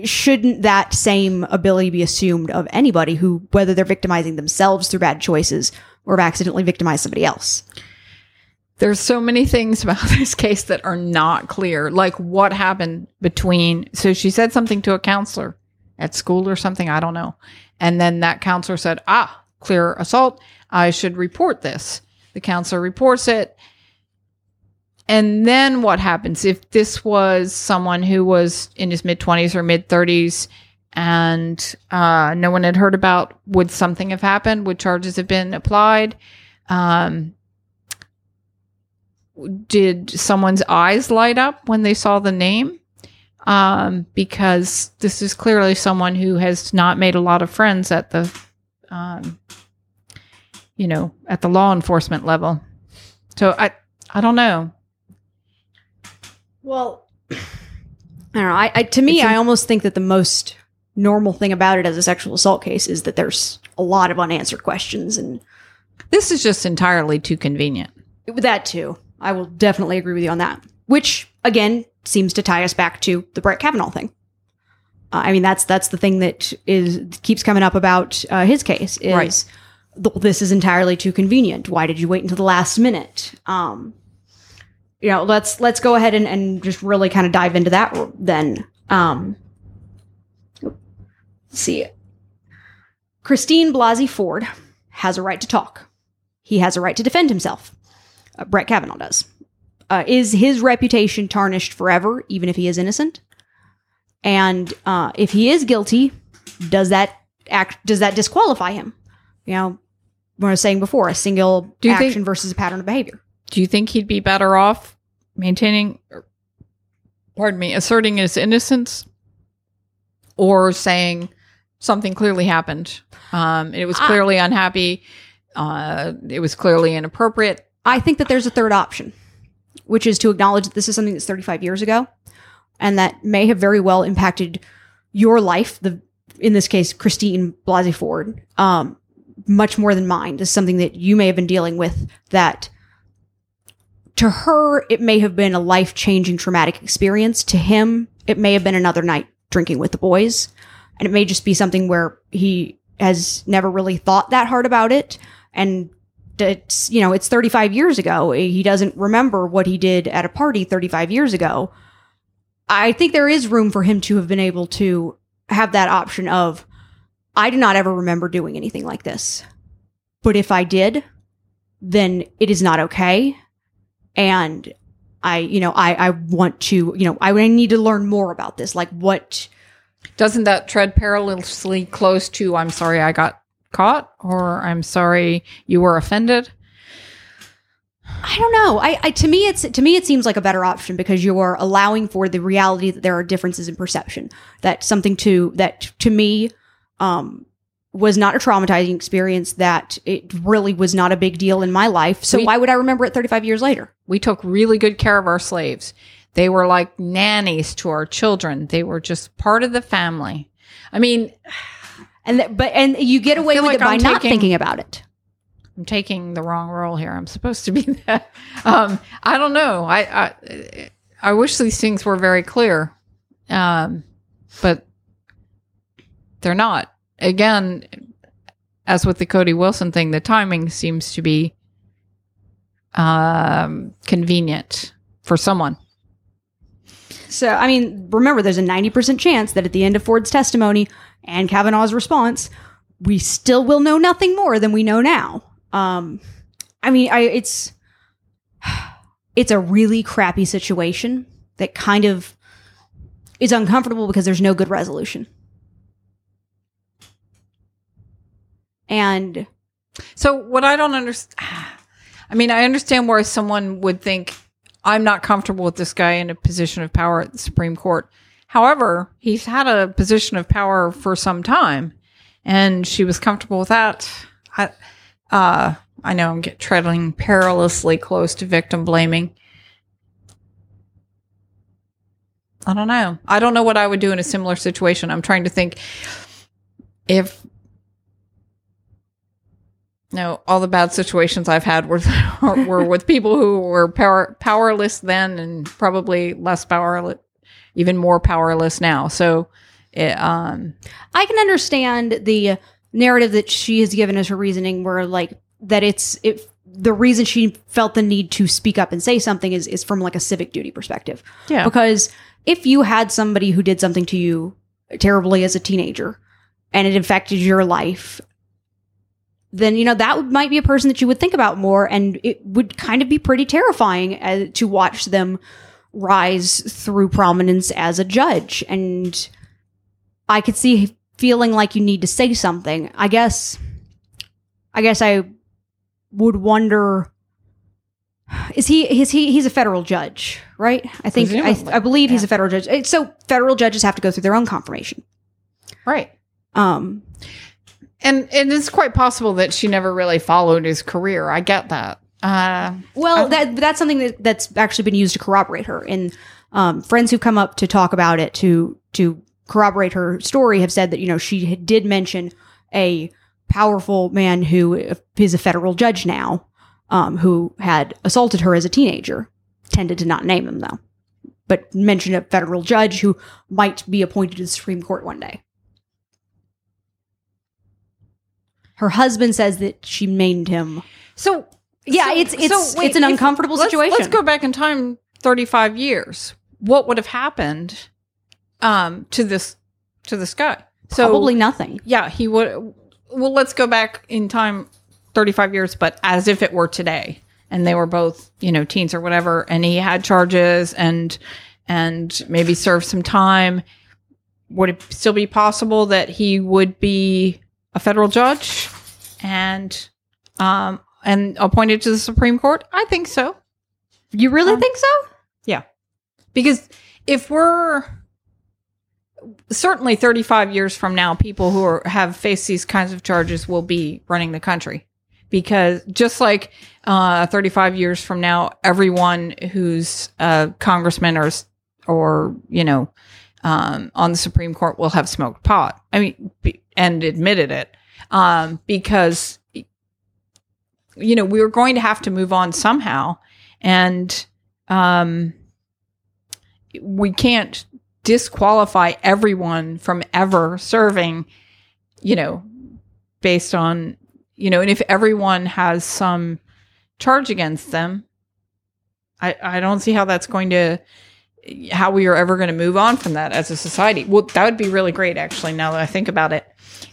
shouldn't that same ability be assumed of anybody who, whether they're victimizing themselves through bad choices or have accidentally victimized somebody else? There's so many things about this case that are not clear. Like what happened between so she said something to a counselor at school or something, I don't know. And then that counselor said, "Ah, clear assault. I should report this." The counselor reports it. And then what happens if this was someone who was in his mid 20s or mid 30s and uh, no one had heard about? Would something have happened? Would charges have been applied? Um, did someone's eyes light up when they saw the name? Um, because this is clearly someone who has not made a lot of friends at the, um, you know, at the law enforcement level. So I, I don't know. Well, I don't know. I, I to me, I almost think that the most normal thing about it as a sexual assault case is that there's a lot of unanswered questions, and This is just entirely too convenient. with that too, I will definitely agree with you on that. Which again seems to tie us back to the Brett Kavanaugh thing. Uh, I mean, that's that's the thing that is keeps coming up about uh, his case is Right. this is entirely too convenient. Why did you wait until the last minute? Um, you know, let's let's go ahead and, and just really kind of dive into that then. Um, let's see, Christine Blasey Ford has a right to talk. He has a right to defend himself. Uh, Brett Kavanaugh does. Uh, is his reputation tarnished forever, even if he is innocent? And uh, if he is guilty, does that act? Does that disqualify him? You know, what I was saying before, a single action think- versus a pattern of behavior. Do you think he'd be better off maintaining, or, pardon me, asserting his innocence, or saying something clearly happened? Um, it was I- clearly unhappy. Uh, it was clearly inappropriate. I think that there's a third option, which is to acknowledge that this is something that's 35 years ago and that may have very well impacted your life, the in this case, Christine Blasey Ford, um, much more than mine. This is something that you may have been dealing with that to her, it may have been a life changing traumatic experience. To him, it may have been another night drinking with the boys. And it may just be something where he has never really thought that hard about it. And it's, you know, it's 35 years ago. He doesn't remember what he did at a party 35 years ago. I think there is room for him to have been able to have that option of, I do not ever remember doing anything like this. But if I did, then it is not okay. And I, you know, I, I want to, you know, I need to learn more about this. Like what Doesn't that tread perilously close to I'm sorry I got caught or I'm sorry you were offended? I don't know. I, I to me it's to me it seems like a better option because you are allowing for the reality that there are differences in perception. That something to that to me um was not a traumatizing experience that it really was not a big deal in my life. So We- why would I remember it 35 years later? We took really good care of our slaves. They were like nannies to our children. They were just part of the family. I mean, And that, but and you get away with like it by I'm not taking- thinking about it. I'm taking the wrong role here. I'm supposed to be that. Um, I don't know. I, I I wish these things were very clear, um, but they're not. Again, as with the Cody Wilson thing, the timing seems to be um, convenient for someone. So, I mean, remember, there's a 90% chance that at the end of Ford's testimony and Kavanaugh's response, we still will know nothing more than we know now. Um, I mean, I, it's, it's a really crappy situation that kind of is uncomfortable because there's no good resolution. And So what I don't understand, I mean, I understand why someone would think I'm not comfortable with this guy in a position of power at the Supreme Court. However, he's had a position of power for some time, and she was comfortable with that. I, uh, I know I'm get, treading perilously close to victim blaming. I don't know. I don't know what I would do in a similar situation. I'm trying to think if no, all the bad situations I've had were were with people who were power, powerless then and probably less powerless, even more powerless now. So, it, um, I can understand the narrative that she has given as her reasoning, where like that it's it the reason she felt the need to speak up and say something is is from like a civic duty perspective. yeah, Because if you had somebody who did something to you terribly as a teenager and it affected your life, then you know that might be a person that you would think about more, and it would kind of be pretty terrifying uh, to watch them rise through prominence as a judge. And I could see feeling like you need to say something. I guess. I guess I would wonder. Is he? Is he? He's a federal judge, right? I think. I, Presumably, I believe he's a federal judge. So federal judges have to go through their own confirmation. right. Um, And and it's quite possible that she never really followed his career. I get that. Uh, Well, that that's something that, that's actually been used to corroborate her. And um, friends who've come up to talk about it to to corroborate her story have said that you know she did mention a powerful man who is a federal judge now, um, who had assaulted her as a teenager. Tended to not name him though, but mentioned a federal judge who might be appointed to the Supreme Court one day. Her husband says that she maimed him. so Yeah, so- it's it's so wait, it's an if- uncomfortable let's- situation. Let's go back in time 35 years. What would have happened um, to this to this guy? So Probably nothing. yeah, he would. Well, let's go back in time 35 years, but as if it were today, and they were both you know teens or whatever, and he had charges and and maybe served some time. Would it still be possible that he would be a federal judge and um and appointed to the Supreme Court? I think so. You really Um, think so? Yeah. Because if we're certainly 35 years from now, people who are, have faced these kinds of charges will be running the country. Because just like uh, 35 years from now, everyone who's a congressman or, or you know, um, on the Supreme Court will have smoked pot. I mean, be, and admitted it um, because you know we were going to have to move on somehow, and um, we can't disqualify everyone from ever serving. You know, based on you know, and if everyone has some charge against them, I I don't see how that's going to how we are ever going to move on from that as a society. Well, that would be really great, actually. Now that I think about it,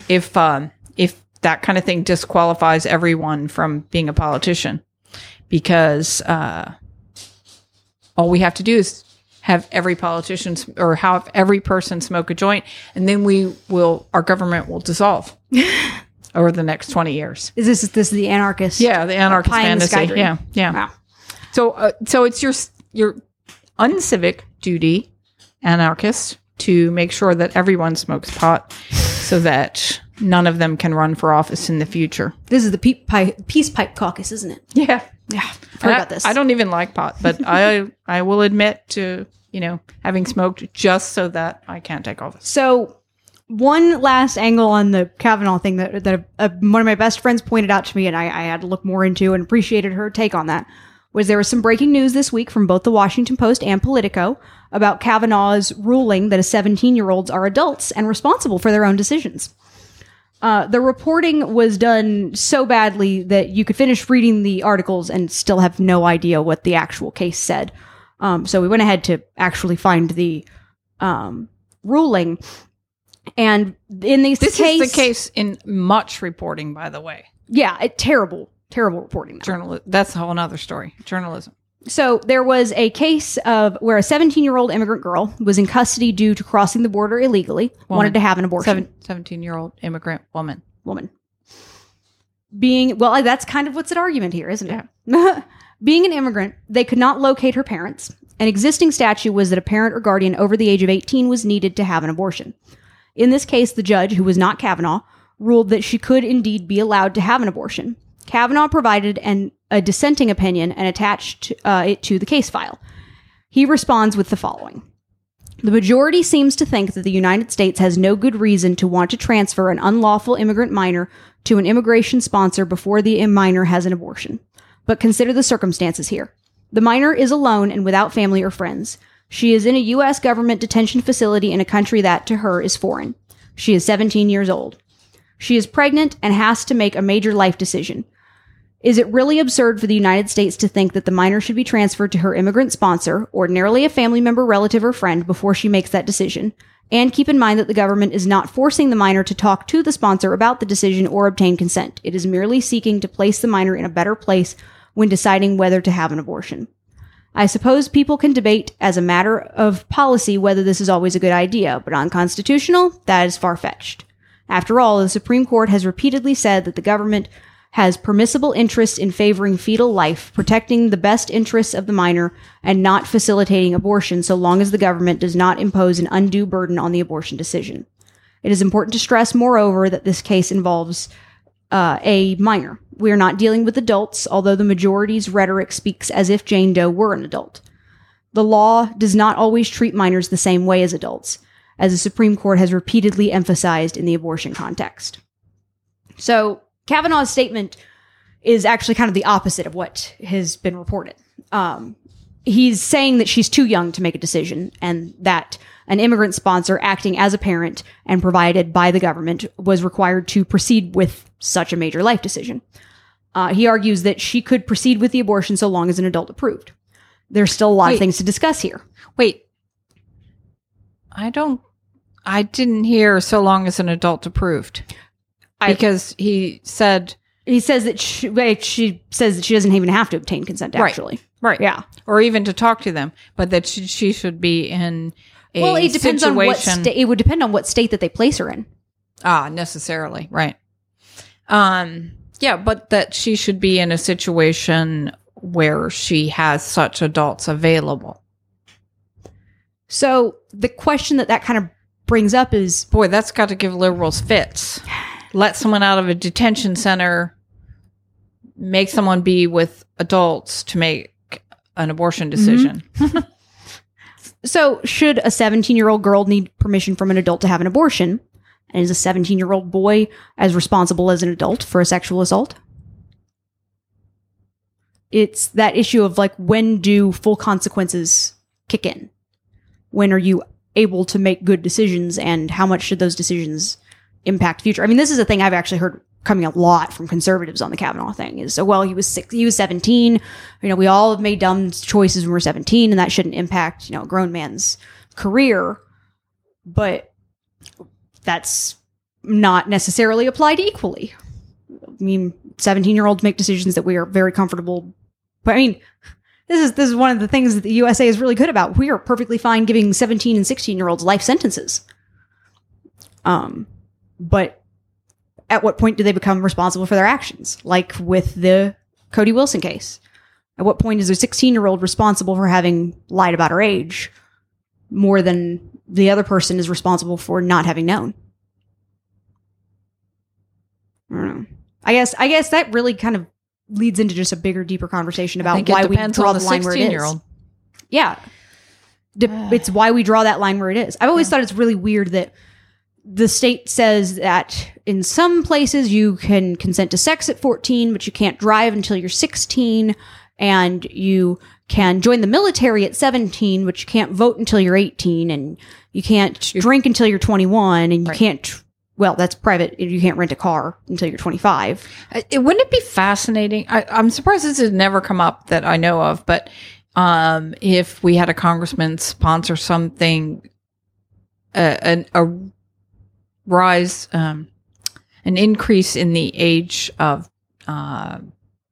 if um, if that kind of thing disqualifies everyone from being a politician, because uh, all we have to do is have every politician or have every person smoke a joint, and then we will our government will dissolve over the next twenty years. Is this this is the anarchist? Yeah, the anarchist in the fantasy. Yeah, yeah. Wow. So, uh, so it's your your uncivic duty, anarchist, to make sure that everyone smokes pot, so that none of them can run for office in the future. This is the peace pipe caucus, isn't it? Yeah, Yeah. I've heard I, about this. I don't even like pot, but I I will admit to you know having smoked just so that I can't take office. So, one last angle on the Kavanaugh thing that that uh, one of my best friends pointed out to me, and I, I had to look more into and appreciated her take on that. Was there was some breaking news this week from both the Washington Post and Politico about Kavanaugh's ruling that a 17 year olds are adults and responsible for their own decisions. Uh, the reporting was done so badly that you could finish reading the articles and still have no idea what the actual case said. Um, so we went ahead to actually find the um, ruling. And in these This case, is the case in much reporting, by the way. yeah, it, terrible, terrible reporting. though. Journal that's a whole other story. Journalism. So there was a case of where a 17 year old immigrant girl was in custody due to crossing the border illegally, wanted to have an abortion. 17 year old immigrant woman. woman. Being, well, that's kind of what's at argument here, isn't it? Being an immigrant, they could not locate her parents. An existing statute was that a parent or guardian over the age of 18 was needed to have an abortion. In this case, the judge, who was not Kavanaugh, ruled that she could indeed be allowed to have an abortion. Kavanaugh provided an, a dissenting opinion and attached uh, it to the case file. He responds with the following The majority seems to think that the United States has no good reason to want to transfer an unlawful immigrant minor to an immigration sponsor before the minor has an abortion. But consider the circumstances here. The minor is alone and without family or friends. She is in a U.S. government detention facility in a country that, to her, is foreign. She is 17 years old. She is pregnant and has to make a major life decision. Is it really absurd for the United States to think that the minor should be transferred to her immigrant sponsor, ordinarily a family member, relative, or friend, before she makes that decision? And keep in mind that the government is not forcing the minor to talk to the sponsor about the decision or obtain consent. It is merely seeking to place the minor in a better place when deciding whether to have an abortion. I suppose people can debate as a matter of policy whether this is always a good idea, but unconstitutional, that is far fetched. After all, the Supreme Court has repeatedly said that the government has permissible interests in favoring fetal life, protecting the best interests of the minor, and not facilitating abortion so long as the government does not impose an undue burden on the abortion decision. It is important to stress, moreover, that this case involves uh, a minor. We are not dealing with adults, although the majority's rhetoric speaks as if Jane Doe were an adult. The law does not always treat minors the same way as adults, as the Supreme Court has repeatedly emphasized in the abortion context. So, Kavanaugh's statement is actually kind of the opposite of what has been reported. Um, he's saying that she's too young to make a decision and that an immigrant sponsor acting as a parent and provided by the government was required to proceed with such a major life decision. Uh, he argues that she could proceed with the abortion so long as an adult approved. There's still a lot Wait. of things to discuss here. Wait. I don't. I didn't hear so long as an adult approved. Because he said, He says that she, wait, she says that she doesn't even have to obtain consent. Right. Actually, right. Yeah. Or even to talk to them, but that she, she should be in a well, it depends situation. on what state. It would depend on what state that they place her in. Ah, necessarily. Right. Um, yeah, but that she should be in a situation where she has such adults available. So the question that that kind of brings up is Boy, that's got to give liberals fits. Let someone out of a detention center, make someone be with adults to make an abortion mm-hmm. decision. So, should a 17 year old girl need permission from an adult to have an abortion? And is a 17 year old boy as responsible as an adult for a sexual assault? It's that issue of like, when do full consequences kick in? When are you able to make good decisions and how much should those decisions impact future? I mean, this is a thing I've actually heard coming a lot from conservatives on the Kavanaugh thing is, so, well, he was six, he was 17. You know, we all have made dumb choices when we're 17 and that shouldn't impact, you know, a grown man's career. But that's not necessarily applied equally. I mean, 17 year olds make decisions that we are very comfortable. But I mean, this is this is one of the things that the USA is really good about. We are perfectly fine giving 17 and 16 year olds life sentences. Um, but at what point do they become responsible for their actions? Like with the Cody Wilson case. At what point is a 16 year old responsible for having lied about her age more than the other person is responsible for not having known? I don't know. I guess I guess that really kind of leads into just a bigger, deeper conversation about why we draw the, the line where it is. 16 year old. Yeah. De- it's why we draw that line where it is. I've always thought it's really weird that the state says that in some places you can consent to sex at 14, but you can't drive until you're 16, and you can join the military at 17, but you can't vote until you're 18, and you can't drink until you're 21, and you Right. can't, well, that's private. You can't rent a car until you're 25. It wouldn't it be fascinating? I, I'm surprised this has never come up that I know of, but um, if we had a congressman sponsor something, uh, an, a rise, um, an increase in the age of uh,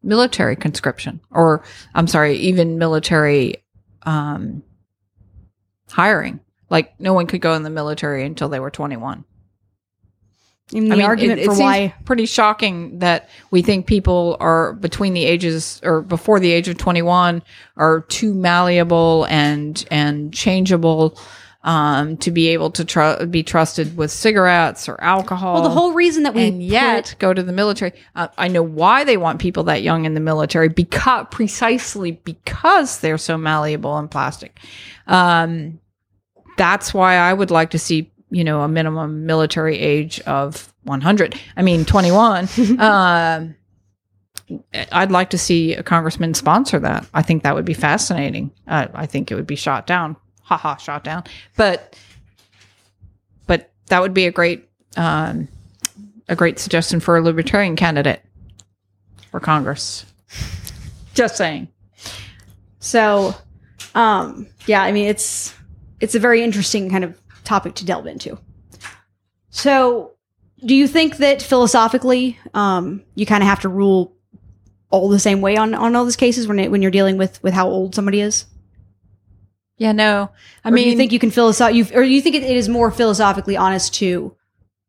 military conscription, or I'm sorry, even military um, hiring. Like no one could go in the military until they were 21. And the I mean, argument it, it for seems why pretty shocking that we think people are between the ages or before the age of 21 are too malleable and and changeable um, to be able to tr- be trusted with cigarettes or alcohol. well, the whole reason that we and yet put- go to the military. Uh, I know why they want people that young in the military because precisely because they're so malleable and plastic. Um, that's why I would like to see you know a minimum military age of 100. I mean 21. um, I'd like to see a congressman sponsor that. I think that would be fascinating. Uh, I think it would be shot down. Ha ha, shot down. But but that would be a great um, a great suggestion for a libertarian candidate for Congress. Just saying. So, um, yeah, I mean, it's it's a very interesting kind of topic to delve into. So, do you think that philosophically, um, you kind of have to rule all the same way on on all these cases when it, when you're dealing with with how old somebody is? Yeah, no. I I mean, you think you can philosoph you or you think it, it is more philosophically honest to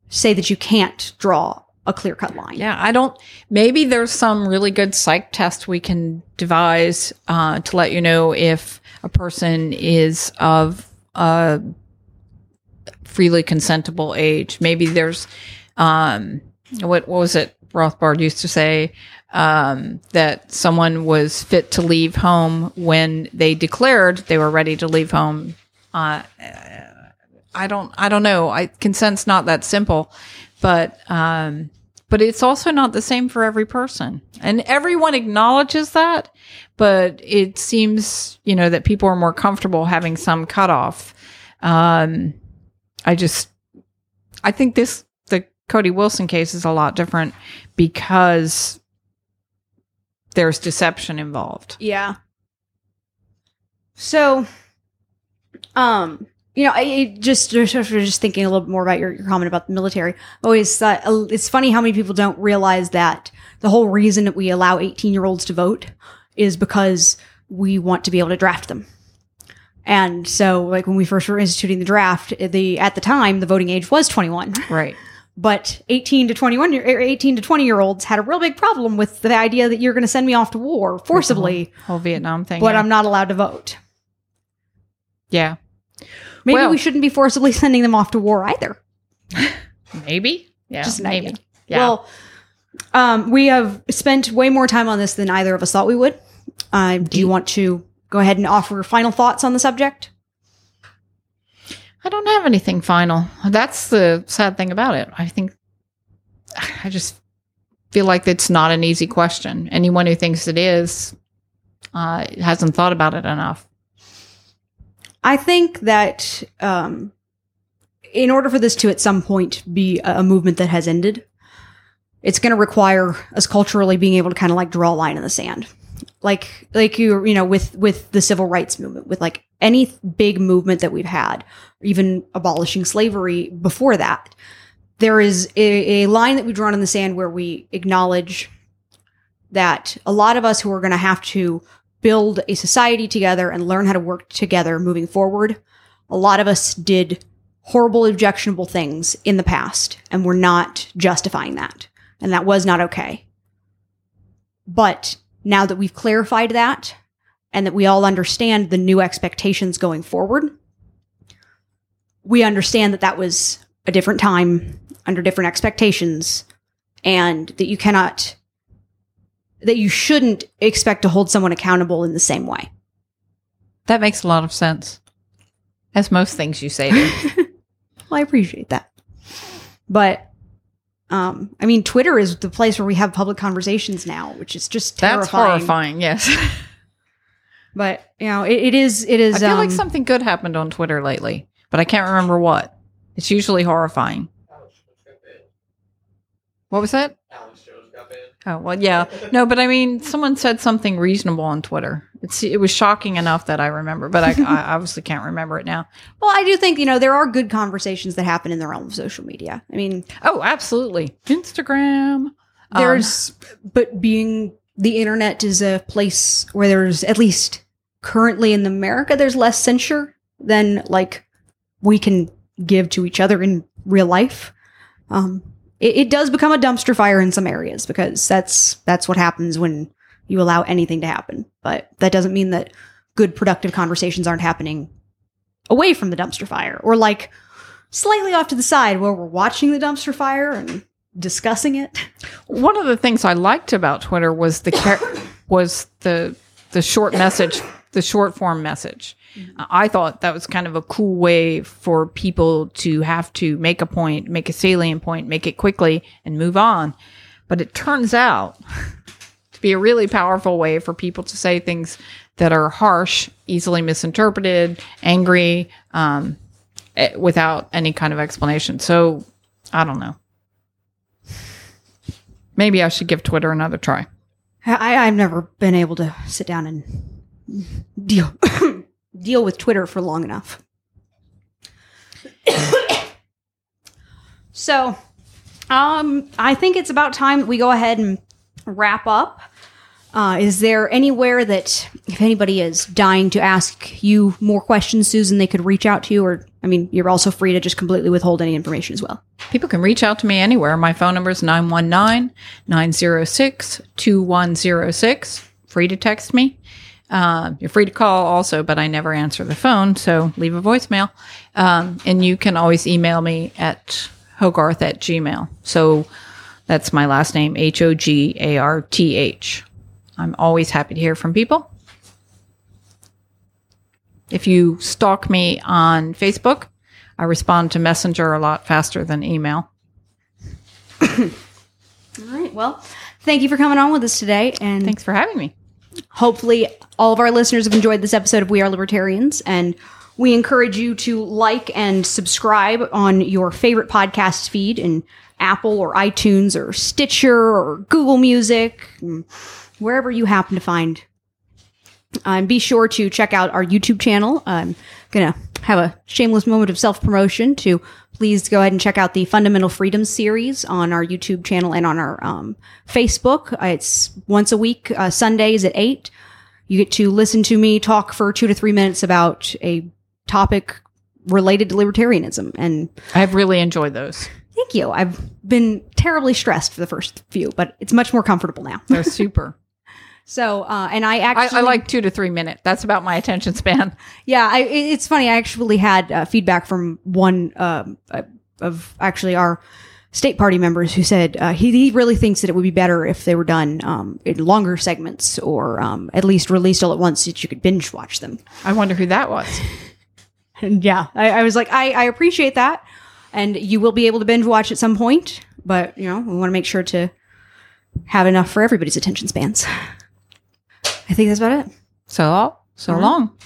say that you can't draw a clear cut line? Yeah, I don't. Maybe there's some really good psych test we can devise uh, to let you know if a person is of a freely consentable age. Maybe there's um, what what was it Rothbard used to say um, that someone was fit to leave home when they declared they were ready to leave home. Uh, I don't I don't know. I consent's not that simple, but um, but it's also not the same for every person, and everyone acknowledges that. But it seems you know that people are more comfortable having some cutoff. Um, I just I think this the Cody Wilson case is a lot different because there's deception involved. Yeah. So, um, you know, I I just just, thinking a little bit more about your, your comment about the military. Always uh, it's funny how many people don't realize that the whole reason that we allow 18 year olds to vote is because we want to be able to draft them. And so, like when we first were instituting the draft, the at the time the voting age was 21. Right. But 18 to 21 year, 18 to 20 year olds had a real big problem with the idea that you're going to send me off to war forcibly, Whole Vietnam thing. but yeah. I'm not allowed to vote. yeah. Maybe Well- we shouldn't be forcibly sending them off to war either. Maybe. Yeah. Just maybe. idea. Yeah. Well, um, we have spent way more time on this than either of us thought we would. Uh, do you want to go ahead and offer final thoughts on the subject? I don't have anything final. That's the sad thing about it. I think I just feel like it's not an easy question. Anyone who thinks it is uh, hasn't thought about it enough. I think that um, in order for this to at some point be a, a movement that has ended, it's going to require us culturally being able to kind of like draw a line in the sand. Like, like you, you know, with, with the civil rights movement, with like any big movement that we've had, even abolishing slavery before that, there is a, a line that we've drawn in the sand where we acknowledge that a lot of us who are going to have to build a society together and learn how to work together moving forward, a lot of us did horrible, objectionable things in the past, and we're not justifying that. And that was not okay. But now that we've clarified that and that we all understand the new expectations going forward, we understand that that was a different time under different expectations and that you cannot that you shouldn't expect to hold someone accountable in the same way. That makes a lot of sense. As most things you say. do. Well, I appreciate that. But um I mean Twitter is the place where we have public conversations now, which is just terrifying. That's terrifying. horrifying. Yes. But you know, it, it is it is I feel like um, something good happened on Twitter lately, but I can't remember what. It's usually horrifying. What was that? Oh well, yeah, no, but I mean, someone said something reasonable on Twitter. It's it was shocking enough that I remember, but I, I obviously can't remember it now. Well, I do think, you know, there are good conversations that happen in the realm of social media. I mean, Oh, absolutely, Instagram. Um, there's but being the internet is a place where there's at least currently in America there's less censure than like we can give to each other in real life. Um, it, it does become a dumpster fire in some areas because that's that's what happens when you allow anything to happen. But that doesn't mean that good productive conversations aren't happening away from the dumpster fire or like slightly off to the side where we're watching the dumpster fire and discussing it. One of the things I liked about Twitter was the char- was the the short message, the short form message. Mm-hmm. I thought that was kind of a cool way for people to have to make a point, make a salient point, make it quickly, and move on. But it turns out be a really powerful way for people to say things that are harsh, easily misinterpreted, angry, um, eh, without any kind of explanation. So I don't know. Maybe I should give Twitter another try. I, I've never been able to sit down and deal deal with Twitter for long enough. so, um, I think it's about time we go ahead and wrap up. Uh, is there anywhere that, if anybody is dying to ask you more questions, Susan, they could reach out to you? Or, I mean, you're also free to just completely withhold any information as well. People can reach out to me anywhere. My phone number is 919 906 2106. Free to text me. Uh, you're free to call also, but I never answer the phone, so leave a voicemail. Um, and you can always email me at hogarth at gmail. So that's my last name, H O G A R T H. I'm always happy to hear from people. If you stalk me on Facebook, I respond to Messenger a lot faster than email. All right. Well, thank you for coming on with us today. And Thanks for having me. hopefully all of our listeners have enjoyed this episode of We Are Libertarians and we encourage you to like and subscribe on your favorite podcast feed in Apple or iTunes or Stitcher or Google Music, mm, wherever you happen to find. And be sure to check out our YouTube channel. I'm gonna have a shameless moment of self promotion to please go ahead and check out the Fundamental Freedoms series on our YouTube channel and on our um, Facebook. Uh, it's once a week, uh, Sundays at eight. You get to listen to me talk for two to three minutes about a topic related to libertarianism. And I've really enjoyed those. thank you. I've been terribly stressed for the first few, but it's much more comfortable now. They're super. So, uh, and I I, actually, I like two to three minutes. That's about my attention span. yeah, I, it's funny. I actually had uh, feedback from one um, uh, of actually our state party members who said uh, he, he really thinks that it would be better if they were done um, in longer segments or um, at least released all at once so that you could binge watch them. I wonder who that was. And yeah, I, I was like, I, I appreciate that. And you will be able to binge watch at some point, but you know, we want to make sure to have enough for everybody's attention spans. I think that's about it. So, so mm-hmm. long.